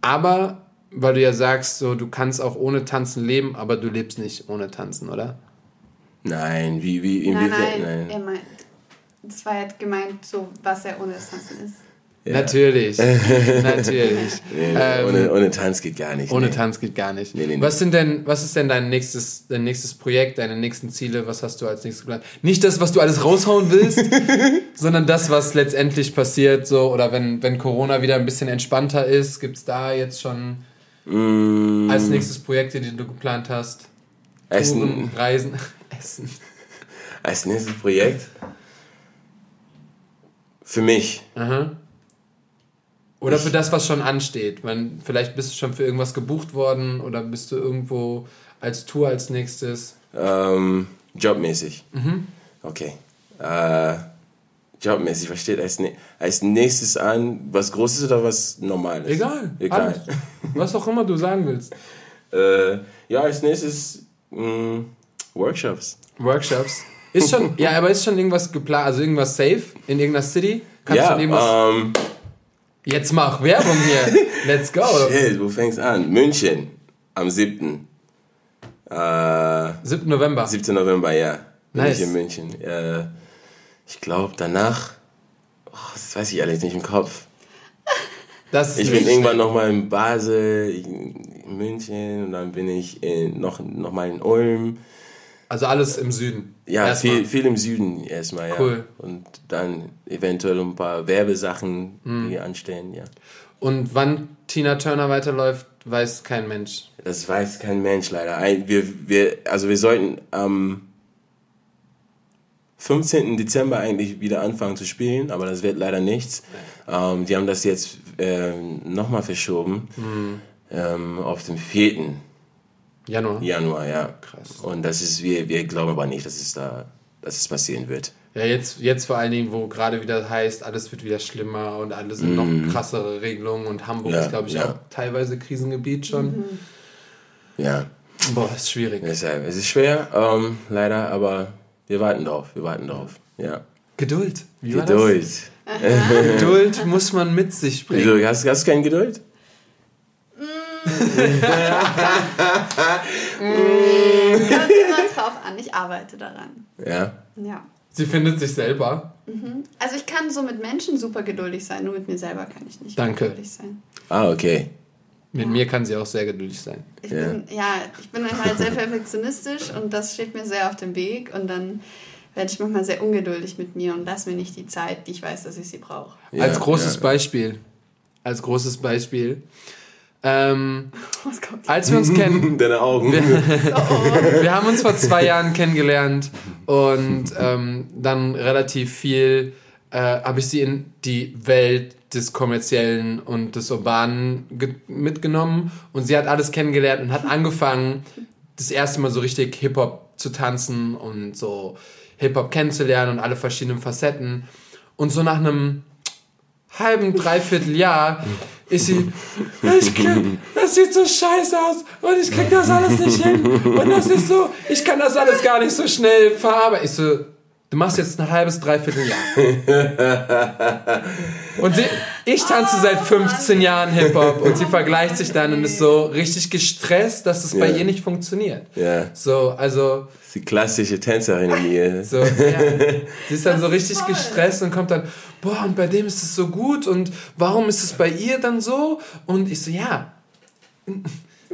aber weil du ja sagst, so du kannst auch ohne Tanzen leben, aber du lebst nicht ohne Tanzen, oder?
Nein, wie, wie,
Nein,
inwiefern?
nein, er meint, das war jetzt gemeint, so was er ohne das Tanzen ist.
Ja.
Natürlich. [laughs] Natürlich.
Nee,
Ähm,
ohne, ohne Tanz geht gar nicht.
Ohne
nee.
Tanz geht gar nicht.
Nee, nee, nee.
Was sind denn, was ist denn dein nächstes, dein nächstes Projekt, deine nächsten Ziele? Was hast du als nächstes geplant? Nicht das, was du alles raushauen willst, [laughs] sondern das, was letztendlich passiert, so, oder wenn, wenn Corona wieder ein bisschen entspannter ist, gibt es da jetzt schon
Mm,
als nächstes Projekte, die du geplant hast?
als,
Touren, Reisen, [laughs] Essen.
als nächstes Projekt? Für mich.
Aha. Oder für das, was schon ansteht. Man, vielleicht bist du schon für irgendwas gebucht worden oder bist du irgendwo als Tour als nächstes.
Ähm, jobmäßig.
Mhm.
Okay. Äh, jobmäßig, was steht als, als nächstes an? Was Großes oder was Normales?
Egal.
Egal.
Alles. Was auch immer du sagen willst. [laughs]
Äh, ja, als nächstes mh, Workshops.
Workshops. Ist schon, ja, aber ist schon irgendwas geplant, also irgendwas safe in irgendeiner City? Kannst
ja,
du irgendwas.
ähm,
Jetzt mach Werbung hier. [laughs] Let's go.
shit, wo fängt's an? München am 7. Äh,
7. November.
17. November, ja. Bin
Nice.
ich in München. Äh, ich glaube, danach, oh, das weiß ich alles nicht im Kopf. Ich bin irgendwann nochmal in Basel, in München und dann bin ich in, noch, noch mal in Ulm.
Also alles im Süden.
Ja,
Erstmal.
viel, viel im Süden erstmal, ja.
Cool.
Und dann eventuell ein paar Werbesachen,
Hm.
die anstehen, ja.
Und wann Tina Turner weiterläuft, weiß kein Mensch.
Das weiß kein Mensch leider. Wir, wir, also wir sollten am 15. Dezember eigentlich wieder anfangen zu spielen, aber das wird leider nichts. Ähm, die haben das jetzt ähm, nochmal verschoben ähm, auf den 4.
Januar.
Januar, ja.
Krass.
Und das ist, wir, wir glauben aber nicht, dass es da, dass es passieren wird.
Ja, jetzt, jetzt vor allen Dingen, wo gerade wieder heißt, alles wird wieder schlimmer und alles sind noch krassere Regelungen und Hamburg
Mhm. Ja,
ist, glaube ich,
ja.
auch teilweise Krisengebiet schon.
Ja,
Boah, ist schwierig.
deshalb. Es ist schwer, ähm, leider, aber wir warten drauf, wir warten drauf. Ja.
Geduld. Wie war
Geduld.
Das? [laughs] Geduld muss man mit sich bringen.
Hast, hast du keine Geduld?
Kommt immer drauf an, ich arbeite daran.
Ja.
Ja.
Sie findet sich selber.
Also ich kann so mit Menschen super geduldig sein, nur mit mir selber kann ich nicht
Danke.
geduldig sein.
Ah, okay.
Mit mir kann sie auch sehr geduldig sein.
Ich
Ja.
bin, ja, ich bin halt sehr perfektionistisch und das steht mir sehr auf dem Weg und dann werde ich manchmal sehr ungeduldig mit mir und lass mir nicht die Zeit, die ich weiß, dass ich sie brauche.
Ja,
als großes
ja.
Beispiel. Als großes Beispiel. Ähm, [laughs] als wir uns [laughs] kennen,
Deine Augen. [laughs]
wir haben uns vor zwei Jahren kennengelernt und ähm, dann relativ viel äh, habe ich sie in die Welt des kommerziellen und des urbanen ge- mitgenommen und sie hat alles kennengelernt und hat angefangen, das erste Mal so richtig Hip-Hop zu tanzen und so Hip-Hop kennenzulernen und alle verschiedenen Facetten. Und so nach einem halben, dreiviertel Jahr ist sie, ich kann, das sieht so scheiße aus und ich krieg das alles nicht hin und das ist so, ich kann das alles gar nicht so schnell verarbeiten. Ich so, du machst jetzt ein halbes, dreiviertel Jahr. Und sie, ich tanze seit 15 Jahren Hip-Hop und sie [laughs] vergleicht sich dann und ist so richtig gestresst, dass es bei
Ja.
ihr nicht funktioniert.
Ja.
So, also,
Die klassische Tänzerin in mir.
so, ja. Sie ist dann so richtig
toll.
gestresst und kommt dann, boah, und bei dem ist es so gut und warum ist es bei ihr dann so? Und ich so, ja,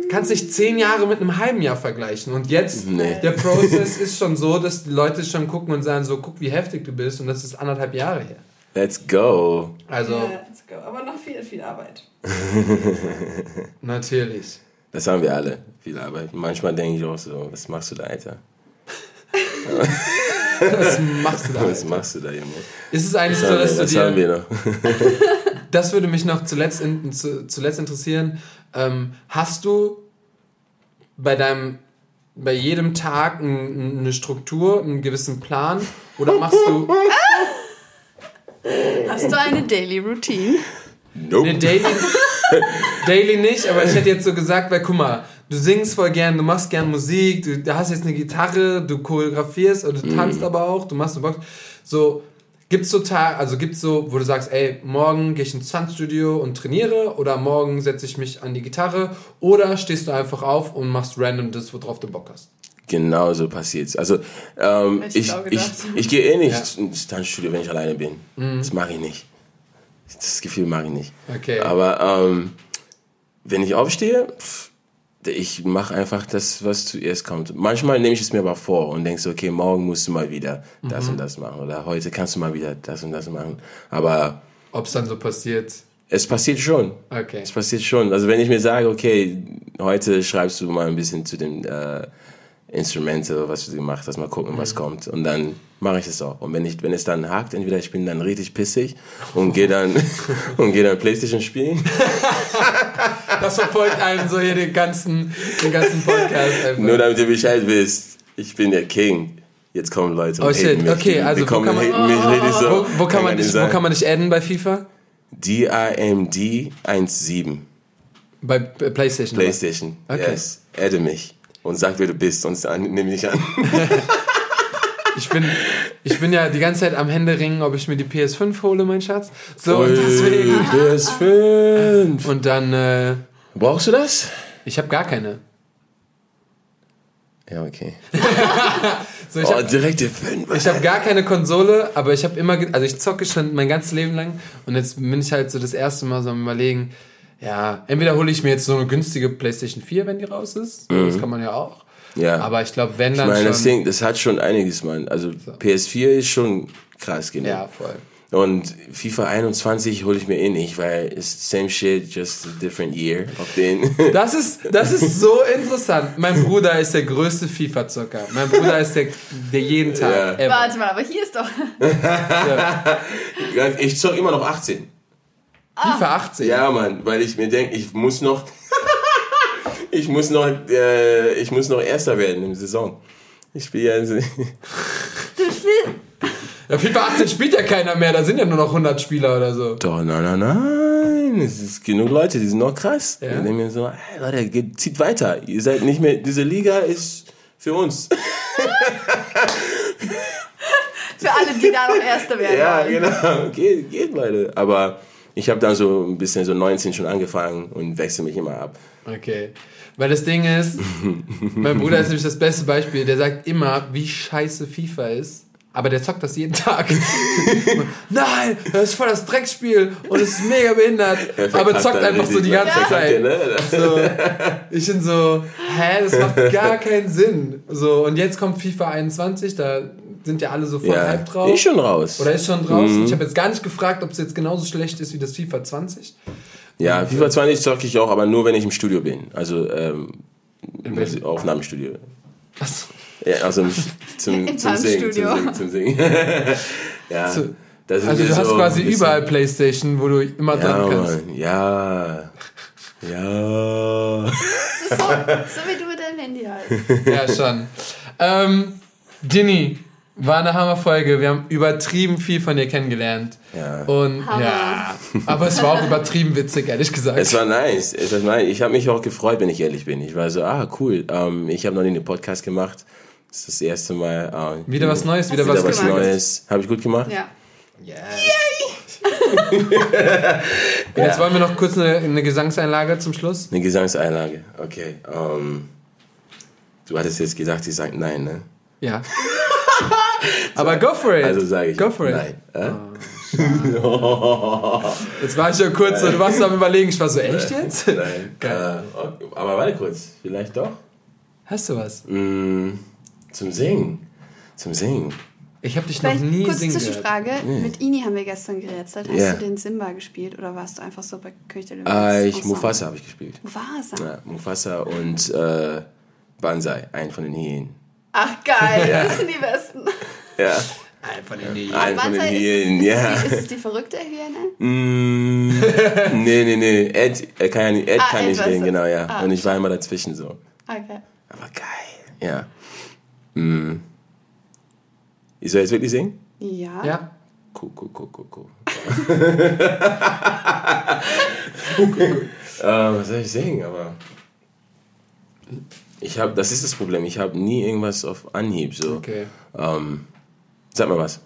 kannst nicht zehn Jahre mit einem halben Jahr vergleichen. Und jetzt,
Nee.
der Prozess ist schon so, dass die Leute schon gucken und sagen so, guck, wie heftig du bist und das ist anderthalb Jahre her.
Let's go.
Also,
Ja, let's go. Aber noch viel, viel Arbeit. [laughs]
natürlich.
Das haben wir alle. Viel Arbeit. Manchmal denke ich auch so, was machst du da, Alter? [laughs]
Was machst du da?
Was machst du da, Junge?
Ist es eigentlich
Das,
so,
haben, wir,
dass du
das
dir...
haben wir noch. [laughs]
das würde mich noch zuletzt, in, zu, zuletzt interessieren. Ähm, hast du bei deinem bei jedem Tag ein, eine Struktur, einen gewissen Plan? Oder machst du [laughs]
Hast du eine Daily Routine?
Nope.
eine Daily? Daily nicht, aber ich hätte jetzt so gesagt, weil guck mal, du singst voll gern, du machst gern Musik, du, hast jetzt eine Gitarre, du choreografierst oder du tanzt aber auch, du machst so Box. So, Gibt's so Tage, also gibt's so, wo du sagst, ey, morgen gehe ich ins Tanzstudio und trainiere oder morgen setze ich mich an die Gitarre oder stehst du einfach auf und machst random das, worauf du Bock hast?
Genau so passiert's. Also ähm,
ich
ich,
auch
ich, gehe eh nicht ins Tanzstudio, wenn ich alleine bin. Das mache ich nicht. Das Gefühl mag ich nicht.
Okay.
Aber ähm, wenn ich aufstehe, pff, ich mache einfach das, was zuerst kommt. Manchmal nehme ich es mir aber vor und denke so, okay, morgen musst du mal wieder das und das machen. Oder heute kannst du mal wieder das und das machen. Aber
Ob's dann so passiert?
es passiert schon.
Okay.
Es passiert schon. Also wenn ich mir sage, okay, heute schreibst du mal ein bisschen zu den äh, Instrumente, was du gemacht hast, mal gucken, was kommt. Und dann mache ich es auch. Und wenn ich, wenn es dann hakt, entweder ich bin dann richtig pissig und gehe dann [laughs] und gehe dann Playstation spielen. [laughs]
Das verfolgt einen so hier den ganzen, den ganzen Podcast einfach.
Nur damit ihr Bescheid wisst, ich bin der King. Jetzt kommen Leute und
Oh, shit.
mich.
Okay, also wo kann man-
mich richtig so.
wo, wo, kann man
nicht
dich, wo kann man dich adden bei FIFA?
DIMD 17
Bei PlayStation.
Playstation.
Okay.
Yes. Adde mich. Und sag, wer du bist, sonst nimm mich an. [laughs]
Ich bin, ich bin ja die ganze Zeit am Händeringen, ob ich mir die PS5 hole, mein Schatz. So, und
Ui,
deswegen.
PS5. [laughs]
Und dann, äh,
Brauchst du das?
ich habe gar keine.
Ja, okay. [laughs]
So, ich
Oh,
habe
direkt die 5.
ich hab gar keine Konsole, aber ich habe immer, also ich zocke schon mein ganzes Leben lang und jetzt bin ich halt so das erste Mal so am überlegen, ja, entweder hole ich mir jetzt so eine günstige PlayStation 4, wenn die raus ist, so, das kann man ja auch.
Ja.
Aber ich glaube, wenn
ich
dann
meine, das
schon,
Ding, das hat schon einiges, Mann. Also PS4 ist schon krass genug.
ja, voll.
Und FIFA 21 hole ich mir eh nicht, weil it's same shit, just a different year auf den. [laughs]
Das ist, das ist so [laughs] interessant. Mein Bruder ist der größte FIFA-Zocker. Mein Bruder ist der, der jeden Tag.
Ja.
ever.
Warte mal, aber hier ist doch. [laughs]
ich zock immer noch 18.
FIFA 18.
Ja, Mann, weil ich mir denke, ich muss noch, [laughs] ich muss noch, äh, ich muss noch Erster werden im Saison. Ich spiele ja, also,
Ja, FIFA 18 spielt ja keiner mehr, da sind ja nur noch 100 Spieler oder so.
doch, nein, nein, nein, es ist genug Leute, die sind noch krass.
Ja?
Ich denke mir so, hey, Leute, geht, zieht weiter. Ihr seid nicht mehr, diese Liga ist für uns. [laughs]
Für alle, die da noch Erste werden
Ja,
wollen.
genau. Geht, geht, Leute. Aber ich habe dann so ein bisschen so 19 schon angefangen und wechsle mich immer ab.
Okay. Weil das Ding ist, [laughs] mein Bruder ist nämlich das beste Beispiel, der sagt immer, wie scheiße FIFA ist. Aber der zockt das jeden Tag. [laughs] Nein, das ist voll das Drecksspiel und es ist mega behindert.
Er
Aber zockt einfach so die ganze Zeit.
ne?
So, ich bin so, hä, das macht gar keinen Sinn. So, und jetzt kommt FIFA 21, da sind ja alle so voll
Ja,
hype drauf.
ist schon raus.
Oder ist schon draußen. Ich habe jetzt gar nicht gefragt, ob es jetzt genauso schlecht ist wie das FIFA 20.
Ja, FIFA 20 zocke ich auch, aber nur wenn ich im Studio bin. Also ähm,
welchem?
Aufnahmestudio. Ja, also im- zum, [laughs]
Im
zum Singen. Zum Singen, zum [laughs] Singen. ja,
So, Also du hast
so
quasi überall Playstation, wo du immer
Ja,
dran kannst.
Mann, ja. Ja.
Das ist so, so wie du mit deinem Handy halt.
Ja, schon. ähm, Dini, war eine Hammerfolge. Wir haben übertrieben viel von dir kennengelernt.
Ja.
Und
Hammer.
ja, aber es war auch übertrieben witzig, ehrlich gesagt.
Es war nice. Es war nice. Ich habe mich auch gefreut, wenn ich ehrlich bin. Ich war so, ah, cool. Ähm, ich habe noch nie einen Podcast gemacht. Das ist das erste Mal. ähm,
wieder was Neues, wieder was
wieder was
gemacht?
Neues. Habe ich gut gemacht?
Ja. [laughs]
Jetzt wollen wir noch kurz eine, eine Gesangseinlage zum Schluss.
Eine Gesangseinlage. Okay. Ähm, du hattest jetzt gedacht, ich sage nein, ne?
Ja. [laughs] [laughs] aber go for it.
Also sage ich
Go for it.
nein. Äh?
Jetzt war ich ja kurz so, du warst am überlegen, ich war so, echt jetzt?
Nein. Äh, okay. Aber warte kurz. Vielleicht doch.
Hast du was?
Mm, zum Singen. Zum Singen.
Ich habe dich noch
Vielleicht
nie
kurz
singen gehört.
Zwischenfrage. Mit Ini haben wir gestern gerätselt. Hast
Ja.
du den Simba gespielt oder warst du einfach so bei König der Löwen?
Äh, ich,
Ensemble?
Mufasa habe ich gespielt.
Mufasa.
Ja, Mufasa und äh, Banzai, ein von den Hyänen.
Ach geil, das sind die besten.
Ja, ein von den Hyänen,
ist, ist,
ja.
ist, die, ist es die verrückte Hyäne?
Mm, nee, nee, nee. Ed, er kann ja nicht, Ed
Ah,
kann
Ed
nicht reden, genau, ja.
Ah.
Und ich war immer dazwischen so.
Okay.
Aber geil, ja. Mm. Ich soll jetzt wirklich singen?
Ja.
Ja.
Cool, cool, cool, cool, cool. [laughs] [laughs] äh, was soll ich singen, aber... Ich habe, das ist das Problem, ich habe nie irgendwas auf Anhieb, so.
Okay.
Ähm, sag mal was.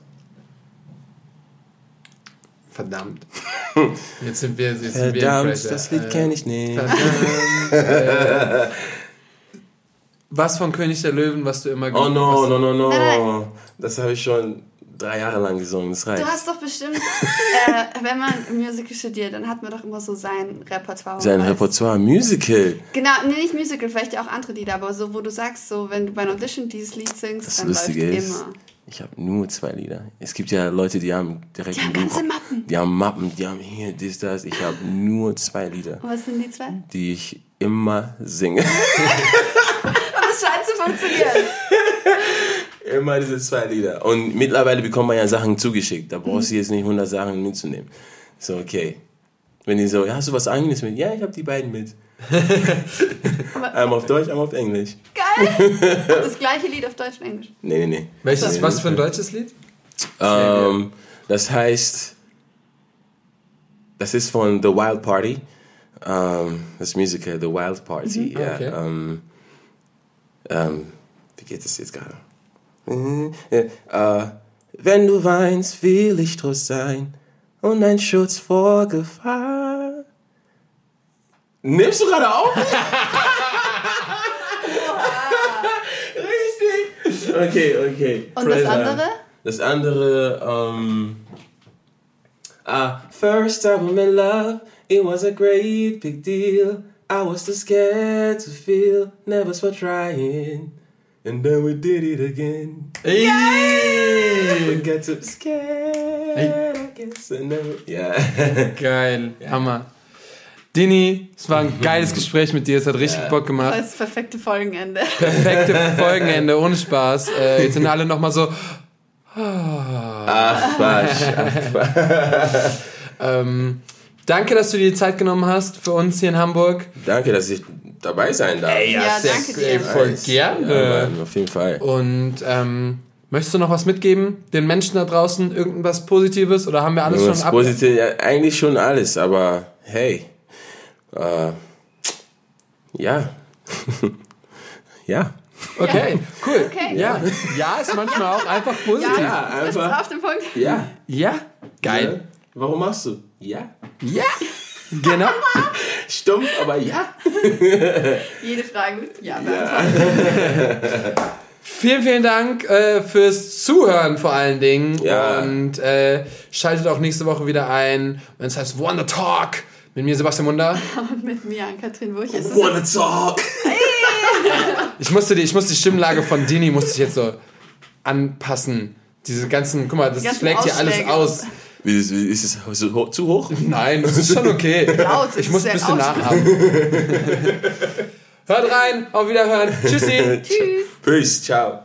Verdammt. [laughs] Jetzt sind wir, jetzt sind wir im
Verdammt,
Pressure.
das Lied kenne ich nicht.
Verdammt. äh, [laughs] was von König der Löwen, was du immer
Oh no, no, no,
Nein,
no. Das habe ich schon drei Jahre lang gesungen. Das reicht.
Du hast doch bestimmt, äh, wenn man Musical studiert, dann hat man doch immer so sein Repertoire.
Sein Repertoire, Musical.
Genau, nee, nicht Musical, vielleicht auch andere Lieder, aber so, wo du sagst, so, wenn du bei einer Audition dieses Lied singst,
Das
dann läuft
Lustige ist,
immer.
ich habe nur zwei Lieder. Es gibt ja Leute, die haben direkt
Die haben ganze Mappen.
Die haben Mappen, die haben hier, dies, das. Ich habe nur zwei Lieder,
Und was sind die zwei?
Die ich immer singe. [laughs]
das scheint zu funktionieren.
Immer diese zwei Lieder. Und mittlerweile bekommt man ja Sachen zugeschickt. Da brauchst du jetzt nicht 100 Sachen mitzunehmen. So, okay. Wenn die so, ja, hast du was eigenes mit? Ja, ich habe die beiden mit. [laughs] einmal auf Deutsch, einmal auf Englisch.
Geil! [laughs] Und das gleiche Lied auf Deutsch und Englisch.
Nee, nee, nee.
Welches,
Nee,
was
nee.
für ein deutsches Lied?
Ähm, das heißt, das ist von The Wild Party. Ähm, das Musical The Wild Party. Ja,
okay.
ähm, ähm, wie geht es jetzt gerade? Äh, äh, wenn du weinst, will ich Trost sein und ein Schutz vor Gefahr. Nimmst du gerade auf? [laughs] [laughs] Richtig. Okay, okay.
Und das andere?
Das andere, um, uh, first time I'm in love, it was a great big deal. I was too scared to feel, never stop trying. And then we did it again.
Ey!
We get to scared, I guess. And then we, yeah. [laughs]
Geil, Hammer. Dini, es war ein geiles Gespräch mit dir, es hat richtig Bock
Das
gemacht.
heißt, das perfekte Folgenende.
Perfekte [laughs] Folgenende, ohne Spaß. Äh, jetzt sind alle nochmal so.
Ach, Quatsch. Ach, Quatsch. [laughs]
Ähm, danke, dass du dir die Zeit genommen hast für uns hier in Hamburg.
Danke, dass ich dabei sein darf.
Ja,
sehr-
danke dir.
ey, voll
Ja,
gerne.
Mann, auf jeden Fall.
Und ähm, möchtest du noch was mitgeben? Den Menschen da draußen irgendwas Positives? Oder haben wir alles
Irgendwas
schon ab?
positiv, ja, eigentlich schon alles, aber hey, äh, ja, [laughs] ja.
Okay, cool.
Okay.
Ja. ja, ist manchmal auch einfach positiv.
Ja,
einfach.
auf den Punkt.
Ja.
Ja, geil.
Warum machst du? Ja.
Ja, genau. [laughs]
Stumpf, aber ja. [laughs]
Jede Frage mit Ja, beantworten.
Vielen, vielen Dank äh, fürs Zuhören vor allen Dingen.
Ja.
Und äh, schaltet auch nächste Woche wieder ein, wenn es heißt Wonder Talk mit mir, Sebastian Munder. [laughs]
Und mit mir, an Katrin Wurch. Ist es
Wanna talk?
Ich musste die, ich musste die Stimmlage von Dini musste ich jetzt so anpassen. Diese ganzen, guck mal, das schlägt hier alles aus.
Ist, ist es zu hoch?
Nein, das ist schon okay. [laughs]
Laut, es
Ich muss ein bisschen
laut.
nachahmen. [laughs] Hört rein, auf Wiederhören. Tschüssi.
Tschüss.
Peace, ciao.